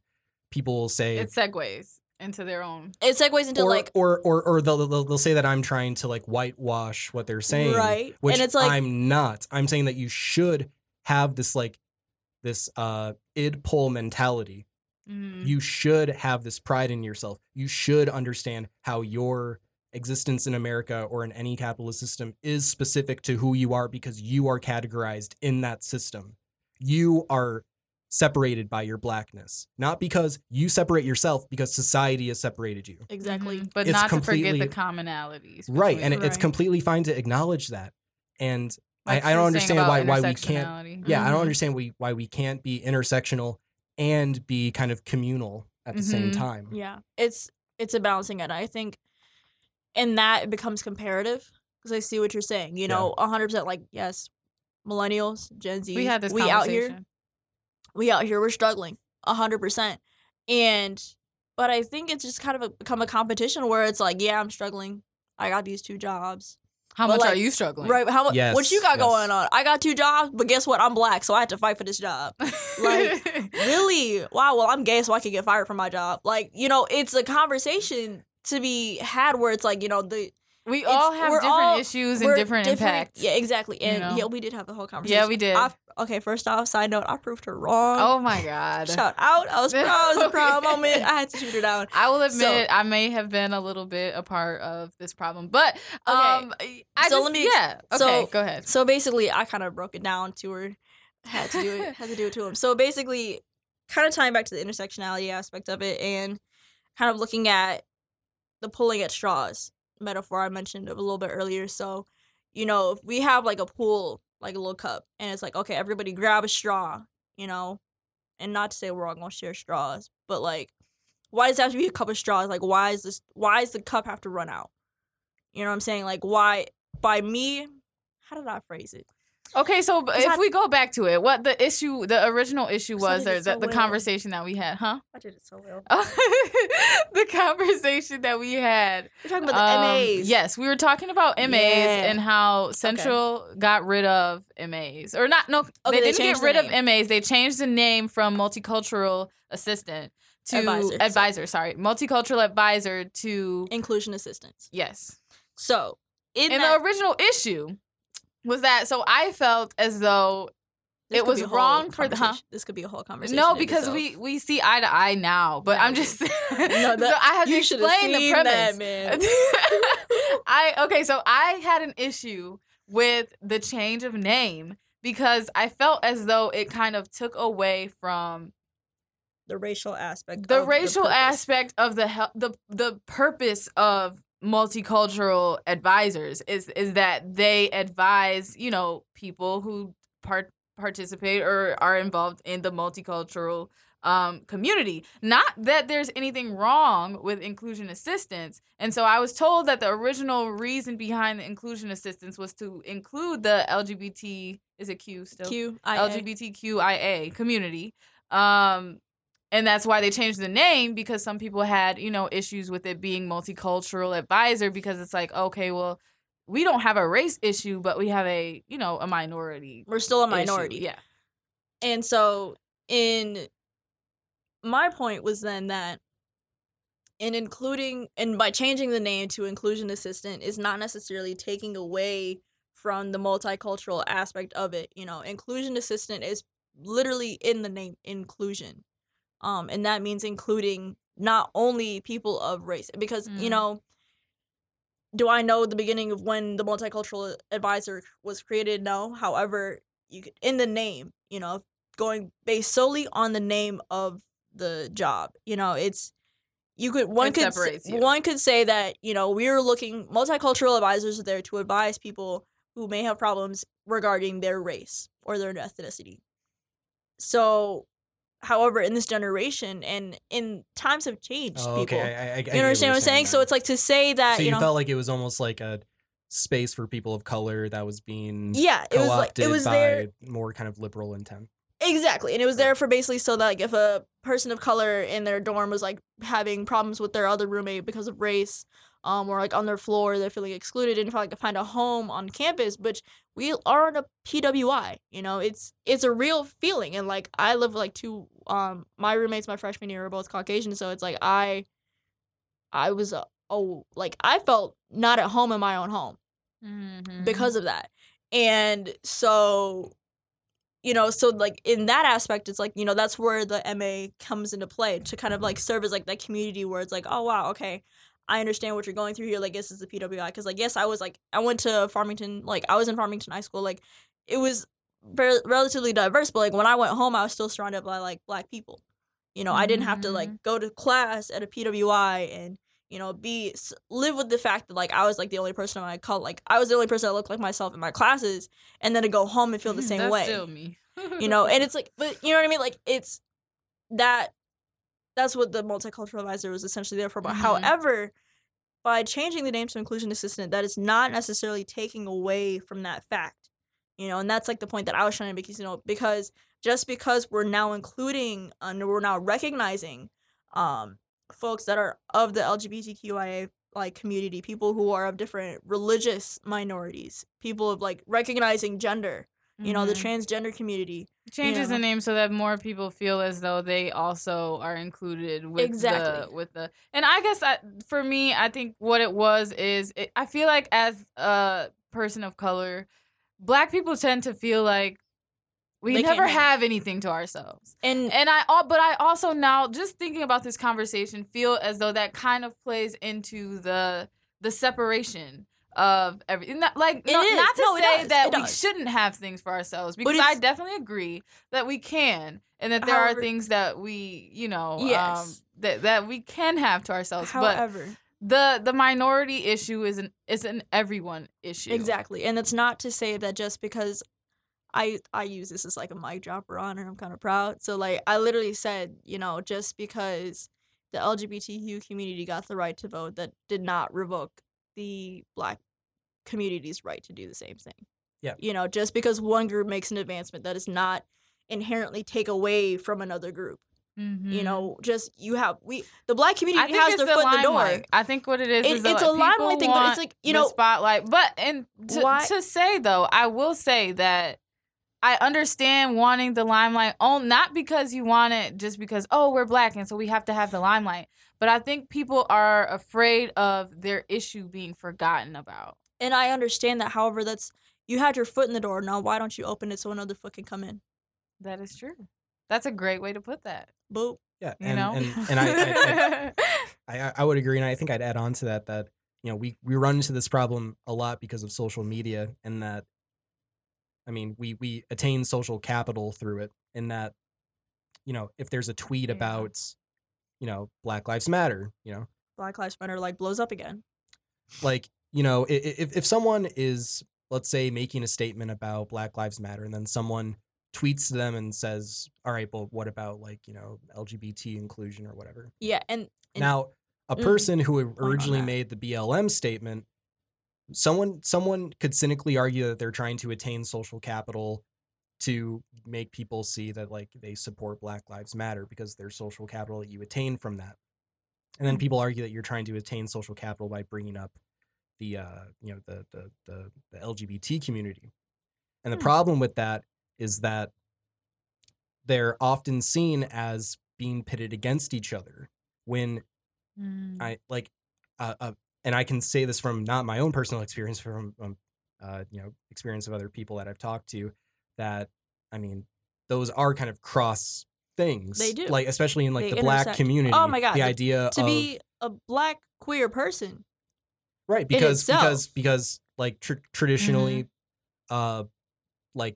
Speaker 3: people will say
Speaker 1: it segues into their own.
Speaker 2: It segues into
Speaker 3: or,
Speaker 2: like
Speaker 3: or or or they'll, they'll they'll say that I'm trying to like whitewash what they're saying,
Speaker 2: Right.
Speaker 3: Which
Speaker 2: And it's like-
Speaker 3: I'm not. I'm saying that you should have this like this uh id pull mentality.
Speaker 1: Mm.
Speaker 3: You should have this pride in yourself. You should understand how your existence in America or in any capitalist system is specific to who you are because you are categorized in that system. You are separated by your blackness, not because you separate yourself, because society has separated you.
Speaker 2: exactly.
Speaker 1: Mhm. But
Speaker 3: It's
Speaker 1: not to forget the commonalities.
Speaker 3: Right. And it- it's completely fine to acknowledge that. And
Speaker 1: like
Speaker 3: I, I don't understand why why we can't
Speaker 1: intersectionality.
Speaker 3: yeah, I don't
Speaker 2: Mhm.
Speaker 3: understand we, why we can't be intersectional and be kind of communal at the same
Speaker 1: Mhm.
Speaker 3: time.
Speaker 2: Yeah. It's it's a balancing act. I think in that it becomes comparative because I see what you're saying. You
Speaker 3: Yeah.
Speaker 2: know, 100% like yes, millennials, Gen Z,
Speaker 1: We had this
Speaker 2: we
Speaker 1: conversation.
Speaker 2: out here, we out here, we're struggling 100%. And but I think it's just kind of a, become a competition where it's like, yeah, I'm struggling. I got these two jobs.
Speaker 1: How
Speaker 2: But,
Speaker 1: much are you struggling?
Speaker 2: Right. How much what you got
Speaker 3: yes.
Speaker 2: going on? I got two jobs, but guess what? I'm black, so I had to fight for this job. Like, [laughs] really? Wow, well, I'm gay, so I can get fired from my job. Like, you know, it's a conversation to be had where it's like, you know, the
Speaker 1: we all have different
Speaker 2: all-
Speaker 1: issues and
Speaker 2: we're
Speaker 1: different, impacts.
Speaker 2: Yeah, exactly.
Speaker 1: you
Speaker 2: And
Speaker 1: know?
Speaker 2: yeah, we did have the whole conversation.
Speaker 1: Yeah, we did.
Speaker 2: I, okay, first off, side note, I proved her wrong.
Speaker 1: Oh my god.
Speaker 2: Shout out. I was proud. It was a [laughs] proud moment. I had to shoot her down.
Speaker 1: I will
Speaker 2: So-
Speaker 1: admit I may have been a little bit a part of this problem, but
Speaker 2: Okay.
Speaker 1: um, I
Speaker 2: So
Speaker 1: just,
Speaker 2: let me
Speaker 1: yeah. Okay,
Speaker 2: so-
Speaker 1: go ahead.
Speaker 2: So basically, I kind of broke it down to her. Had to do it. had to do it to him. So basically, kind of tying back to the intersectionality aspect of it, and kind of looking at the pulling at straws metaphor I mentioned a little bit earlier. So, you know, if we have like a pool, like a little cup, and it's like, okay, everybody grab a straw, you know, and not to say we're all gonna share straws, but like, why does it have to be a cup of straws? Like, why is this? Why does the cup have to run out? You know what I'm saying? Like, why? By me, how did I phrase it?
Speaker 1: Okay, so if
Speaker 2: not-
Speaker 1: we go back to it, what the issue, the original issue was, or the,
Speaker 2: so
Speaker 1: the
Speaker 2: well.
Speaker 1: conversation that we had, huh?
Speaker 2: I did it so well. [laughs]
Speaker 1: the conversation that we had.
Speaker 2: We're talking about the
Speaker 1: um,
Speaker 2: MAs.
Speaker 1: Yes, we were talking about MAs
Speaker 2: Yeah.
Speaker 1: and how Central got rid of MAs, or not? No,
Speaker 2: Okay,
Speaker 1: they
Speaker 2: they
Speaker 1: didn't get rid of MAs. They changed the name from multicultural assistant to
Speaker 2: Advisor,
Speaker 1: advisor.
Speaker 2: sorry.
Speaker 1: sorry, multicultural advisor to
Speaker 2: Inclusion assistance.
Speaker 1: yes.
Speaker 2: So, in
Speaker 1: And
Speaker 2: that,
Speaker 1: the original issue was that so I felt as though
Speaker 2: this
Speaker 1: it was
Speaker 2: be a whole
Speaker 1: wrong for the- huh?
Speaker 2: This could be a whole conversation.
Speaker 1: no because we we see eye to eye now, but
Speaker 2: No,
Speaker 1: I'm just [laughs]
Speaker 2: no,
Speaker 1: so
Speaker 2: that,
Speaker 1: I had to
Speaker 2: you should have
Speaker 1: explain the premise.
Speaker 2: that, man. [laughs]
Speaker 1: I okay, so I had an issue with the change of name because I felt as though it kind of took away from
Speaker 2: the racial aspect.
Speaker 1: the racial
Speaker 2: purpose.
Speaker 1: aspect of the hel- the the purpose of multicultural advisors is is that they advise you know people who part participate or are involved in the multicultural um, community. Not that there's anything wrong with inclusion assistance. And so I was told that the original reason behind the inclusion assistance was to include the LGBT is it Q still
Speaker 2: Q.
Speaker 1: LGBTQIA community. Um, and that's why they changed the name because some people had, you know, issues with it being multicultural advisor because it's like, okay, well, we don't have a race issue, but we have a, you know, a minority.
Speaker 2: We're still a
Speaker 1: issue.
Speaker 2: minority.
Speaker 1: Yeah.
Speaker 2: And so in my point was then that in including and by changing the name to inclusion assistant is not necessarily taking away from the multicultural aspect of it. You know, inclusion assistant is literally in the name inclusion. Um and that means including not only people of race because you
Speaker 1: Mm.
Speaker 2: know do I know the beginning of when the multicultural advisor was created? No. However, you could, in the name, you know, going based solely on the name of the job. You know, it's you could one
Speaker 1: It
Speaker 2: could s-
Speaker 1: you.
Speaker 2: one could say that you know we're looking multicultural advisors are there to advise people who may have problems regarding their race or their ethnicity. So, however, in this generation and in times have changed,
Speaker 3: Oh,
Speaker 2: people.
Speaker 3: okay. I, I, I
Speaker 2: you understand what I'm saying? So it's like to say that
Speaker 3: so you,
Speaker 2: you know,
Speaker 3: felt like it was almost like a space for people of color that was being
Speaker 2: yeah, it was like it was there
Speaker 3: more kind of liberal intent.
Speaker 2: Exactly. And it was there for basically so that like if a person of color in their dorm was like having problems with their other roommate because of race, um, or like on their floor they're feeling excluded and like find a home on campus, which we are on a PWI, you know, it's it's a real feeling. And like I live with, like two um my roommates my freshman year are both Caucasian, so it's like I I was uh, oh like I felt not at home in my own home
Speaker 1: Mm-hmm.
Speaker 2: because of that. And so, you know, so like in that aspect, it's like, you know, that's where the MA comes into play to kind of like serve as like that community where it's like, oh, wow, okay, I understand what you're going through here. Like, this is the PWI. Cause like, yes, I was like, I went to Farmington, like, I was in Farmington High School. Like, it was very, relatively diverse, but like when I went home, I was still surrounded by like black people. You know, I didn't have to like mm-hmm. go to class at a PWI and you know, be live with the fact that like I was like the only person in my cult, like I was the only person that looked like myself in my classes, and then to go home and feel the [laughs] same
Speaker 1: That's
Speaker 2: way, you know. And [laughs] it's like, but you know what I mean? Like it's that that's what the multicultural advisor was essentially there for. But
Speaker 1: Mhm.
Speaker 2: however, by changing the name to inclusion assistant, that is not necessarily taking away from that fact, you know. And that's like the point that I was trying to make, you know, because just because we're now including and we're now recognizing um folks that are of the LGBTQIA like community, people who are of different religious minorities, people of like recognizing gender, you know, the
Speaker 1: Mhm.
Speaker 2: transgender community.
Speaker 1: changes
Speaker 2: know.
Speaker 1: the name so that more people feel as though they also are included with the
Speaker 2: Exactly.
Speaker 1: with the and i guess I, for me i think what it was is it, i feel like as a person of color black people tend to feel like we
Speaker 2: They
Speaker 1: never
Speaker 2: have
Speaker 1: anything to ourselves
Speaker 2: And
Speaker 1: and i all but i also now just thinking about this conversation feel as though that kind of plays into the the separation of everything not, like
Speaker 2: It
Speaker 1: no-
Speaker 2: is.
Speaker 1: not to
Speaker 2: No,
Speaker 1: say that we shouldn't have things for ourselves because i definitely agree that we can and that there are things that we you know um,
Speaker 2: Yes.
Speaker 1: that, that we can have to ourselves but
Speaker 2: however,
Speaker 1: the the minority issue is an is an everyone issue
Speaker 2: exactly. And it's not to say that just because I I use this as like a mic drop or honor, I'm kind of proud. So like I literally said, you know, just because the LGBTQ community got the right to vote, that did not revoke the black community's right to do the same thing.
Speaker 3: Yeah.
Speaker 2: You know, just because one group makes an advancement, that does not inherently take away from another group.
Speaker 1: Mhm.
Speaker 2: You know, just you have we the black community has their
Speaker 1: the
Speaker 2: foot in the door.
Speaker 1: I think what it is
Speaker 2: It-
Speaker 1: is
Speaker 2: it's
Speaker 1: that
Speaker 2: a limelight
Speaker 1: people
Speaker 2: thing, but it's
Speaker 1: want
Speaker 2: like, you
Speaker 1: the
Speaker 2: know-
Speaker 1: spotlight. But and to,
Speaker 2: Why-
Speaker 1: to say though, I will say that I understand wanting the limelight on not because you want it just because oh we're black and so we have to have the limelight. But I think people are afraid of their issue being forgotten about.
Speaker 2: And I understand that. However, that's you had your foot in the door. Now, why don't you open it so another foot can come in?
Speaker 1: That is true. That's a great way to put that.
Speaker 2: Boop.
Speaker 3: Yeah,
Speaker 1: You
Speaker 3: and
Speaker 1: know,
Speaker 3: and, and I, I, [laughs] I, I I would agree, and I think I'd add on to that that you know we we run into this problem a lot because of social media, and that I mean, we we attain social capital through it. and that, you know, if there's a tweet
Speaker 1: Yeah.
Speaker 3: about, you know, Black Lives Matter, you know,
Speaker 2: Black Lives Matter like blows up again.
Speaker 3: like you know, if if someone is let's say making a statement about Black Lives Matter, and then someone tweets to them and says, "All right, but what about like you know LGBT inclusion or whatever?"
Speaker 2: Yeah, and, and
Speaker 3: now, a
Speaker 2: Mm.
Speaker 3: person who originally made the BLM statement, someone someone could cynically argue that they're trying to attain social capital to make people see that like they support Black Lives Matter because there's social capital that you attain from that. And then
Speaker 2: Mm.
Speaker 3: people argue that you're trying to attain social capital by bringing up the uh, you know the the the, the LGBT community. And the
Speaker 2: Hmm.
Speaker 3: problem with that is that they're often seen as being pitted against each other when
Speaker 1: Mm.
Speaker 3: I like, uh, uh, and I can say this from not my own personal experience, from um, uh, you know, experience of other people that I've talked to. That I mean, those are kind of cross things.
Speaker 2: They do.
Speaker 3: like especially in like
Speaker 2: They
Speaker 3: the black community.
Speaker 2: Oh my God,
Speaker 3: the idea
Speaker 2: to
Speaker 3: of
Speaker 2: be a black queer person.
Speaker 3: Right because because because like tr- traditionally,
Speaker 2: Mm-hmm.
Speaker 3: uh, like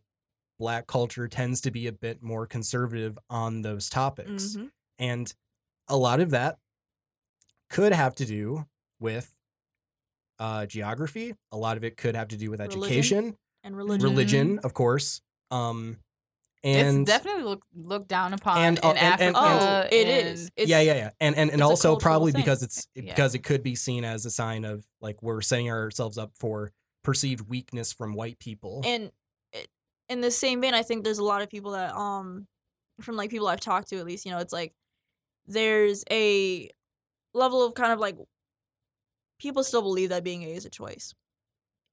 Speaker 3: black culture tends to be a bit more conservative on those topics.
Speaker 2: Mhm.
Speaker 3: And a lot of that could have to do with uh, geography. A lot of it could have to do with
Speaker 2: Religion.
Speaker 3: education,
Speaker 2: And religion.
Speaker 3: religion, of course. Um, and
Speaker 1: it's definitely looked looked down upon
Speaker 3: and,
Speaker 1: in
Speaker 3: uh, and- and-
Speaker 1: Africa.
Speaker 2: Oh, it
Speaker 1: and-
Speaker 2: is. It's,
Speaker 3: yeah, yeah, yeah, and and, and also probably
Speaker 2: thing.
Speaker 3: because it's
Speaker 1: Yeah.
Speaker 3: because it could be seen as a sign of like we're setting ourselves up for perceived weakness from white people.
Speaker 2: And in the same vein, I think there's a lot of people that, um, from like people I've talked to at least, you know, it's like there's a level of kind of like people still believe that being gay is a choice.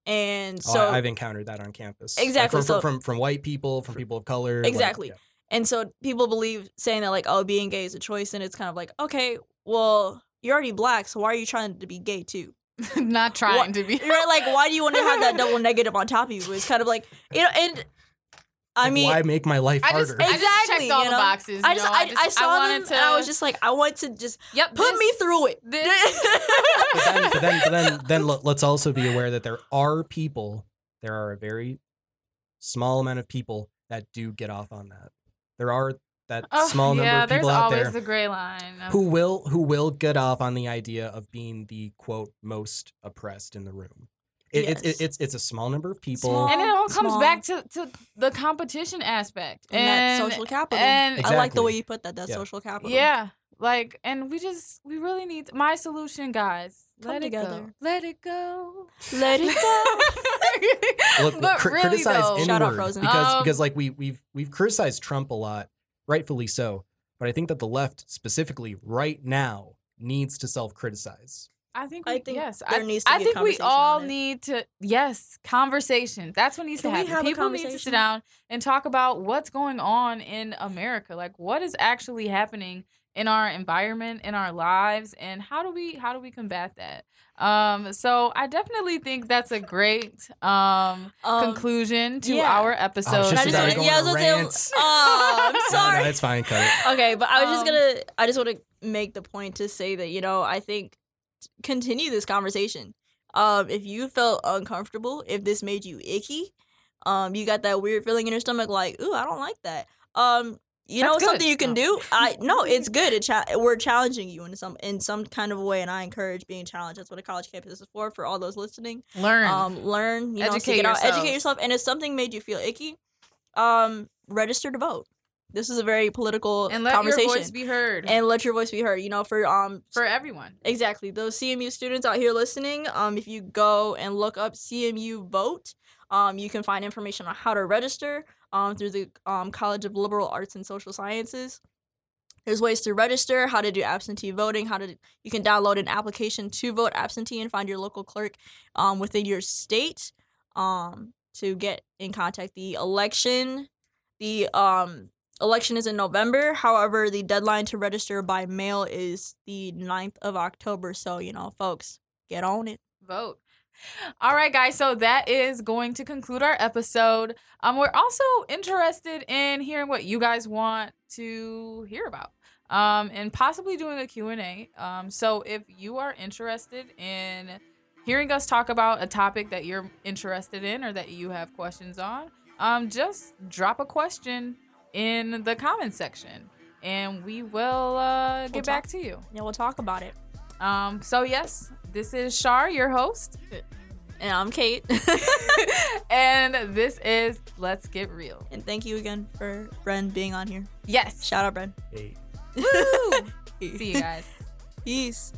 Speaker 2: And
Speaker 3: Oh,
Speaker 2: so
Speaker 3: I, have encountered that on campus. Like,
Speaker 2: Exactly,
Speaker 3: from,
Speaker 2: so-
Speaker 3: from, from from white people, from people of color. like,
Speaker 2: Exactly.
Speaker 3: yeah.
Speaker 2: And so people believe saying that like, oh, being gay is a choice, and it's kind of like, okay, well, you're already black, so why are you trying to be gay too? [laughs]
Speaker 1: not trying to be.
Speaker 2: You're right, like, why do you want to have that [laughs] double negative on top of you? It's kind of like, you know, and I
Speaker 3: Like,
Speaker 2: mean,
Speaker 3: why make my life
Speaker 1: I just,
Speaker 3: harder?
Speaker 1: I just checked all
Speaker 2: you
Speaker 1: the boxes.
Speaker 2: I
Speaker 1: you
Speaker 2: just,
Speaker 1: know,
Speaker 2: I, I,
Speaker 1: just-
Speaker 2: saw
Speaker 1: wanted
Speaker 2: them,
Speaker 1: to,
Speaker 2: and I was just like, I want to just
Speaker 1: yep,
Speaker 2: put me through it.
Speaker 1: This, [laughs]
Speaker 3: but then, but then, but then, then let- let's also be aware that there are people, there are a very small amount of people that do get off on that. There are that
Speaker 1: Oh,
Speaker 3: small number
Speaker 1: yeah,
Speaker 3: of people
Speaker 1: there's
Speaker 3: out
Speaker 1: always
Speaker 3: there
Speaker 1: the gray line. of-
Speaker 3: who will who will get off on the idea of being the quote most oppressed in the room. It, it's
Speaker 2: Yes.
Speaker 3: it, it's it's a small number of people.
Speaker 2: Small.
Speaker 1: and it all comes
Speaker 2: small.
Speaker 1: back to, to the competition aspect
Speaker 2: and,
Speaker 1: and,
Speaker 2: that social capital.
Speaker 1: and
Speaker 2: I like the way you put that. That
Speaker 3: Yeah.
Speaker 2: social capital.
Speaker 1: yeah, like, and we just we really need my solution, guys.
Speaker 2: Come
Speaker 1: Let it go. Let it go.
Speaker 2: Let it go. [laughs]
Speaker 3: Look,
Speaker 1: but
Speaker 3: cri-
Speaker 1: really
Speaker 3: criticize
Speaker 1: though,
Speaker 3: inward
Speaker 2: Shout out Frozen.
Speaker 3: because
Speaker 1: Um,
Speaker 3: because like we we've we've criticized Trump a lot, rightfully so. But I think that the left specifically right now needs to self criticize.
Speaker 1: I think
Speaker 2: I
Speaker 1: we,
Speaker 2: think
Speaker 1: yes,
Speaker 2: there
Speaker 1: I,
Speaker 2: needs to
Speaker 1: I
Speaker 2: be a
Speaker 1: think we all need to yes, conversation. That's what needs
Speaker 2: Can
Speaker 1: to happen.
Speaker 2: have
Speaker 1: People need to sit down and talk about what's going on in America. Like what is actually happening in our environment, in our lives, and how do we how do we combat that? Um, so I definitely think that's a great um,
Speaker 2: Um,
Speaker 1: conclusion to
Speaker 2: yeah.
Speaker 1: our
Speaker 3: I was
Speaker 1: episode.
Speaker 3: just
Speaker 2: I just
Speaker 3: about to go
Speaker 2: yeah, I was gonna say, [laughs] oh, I'm [laughs] sorry.
Speaker 3: no, it's fine. Cut it.
Speaker 2: Okay, but I was just
Speaker 1: Um,
Speaker 2: gonna. I just want to make the point to say that you know I think t- continue this conversation. Um, if you felt uncomfortable, if this made you icky, um, you got that weird feeling in your stomach, like, ooh, I don't like that. Um, you know
Speaker 1: good.
Speaker 2: something you can do. I [laughs] no, it's good. It cha- we're challenging you in some in some kind of way, and I encourage being challenged. That's what a college campus is for. For all those listening,
Speaker 1: Learn.
Speaker 2: um, learn, you know,
Speaker 1: Educate
Speaker 2: seek it out, educate yourself. And if something made you feel icky, um, register to vote. This is a very political
Speaker 1: and let
Speaker 2: conversation,
Speaker 1: your voice be heard
Speaker 2: and let your voice be heard. You know, for um,
Speaker 1: for everyone.
Speaker 2: exactly those CMU students out here listening. Um, if you go and look up CMU vote, um, you can find information on how to register. Um, through the um College of Liberal Arts and Social Sciences. There's ways to register, how to do absentee voting, how to you can download an application to vote absentee and find your local clerk um, within your state um, to get in contact. The election, the um, election is in November. However, the deadline to register by mail is the 9th of October. So, you know, folks, get on it.
Speaker 1: vote. All right, guys. So that is going to conclude our episode. Um, we're also interested in hearing what you guys want to hear about. Um, and possibly doing a Q&A. Um, so if you are interested in hearing us talk about a topic that you're interested in or that you have questions on, um, just drop a question in the comment section, and we will uh, get
Speaker 2: We'll
Speaker 1: back
Speaker 2: talk-
Speaker 1: to you.
Speaker 2: Yeah, we'll talk about it.
Speaker 1: Um, so yes, this is Shar, your host,
Speaker 2: And I'm Kate. [laughs] [laughs]
Speaker 1: and this is Let's Get Real.
Speaker 2: and thank you again for Bren being on here.
Speaker 1: Yes.
Speaker 2: Shout out, Bren.
Speaker 3: Hey.
Speaker 1: Woo! [laughs] See you guys.
Speaker 2: Peace.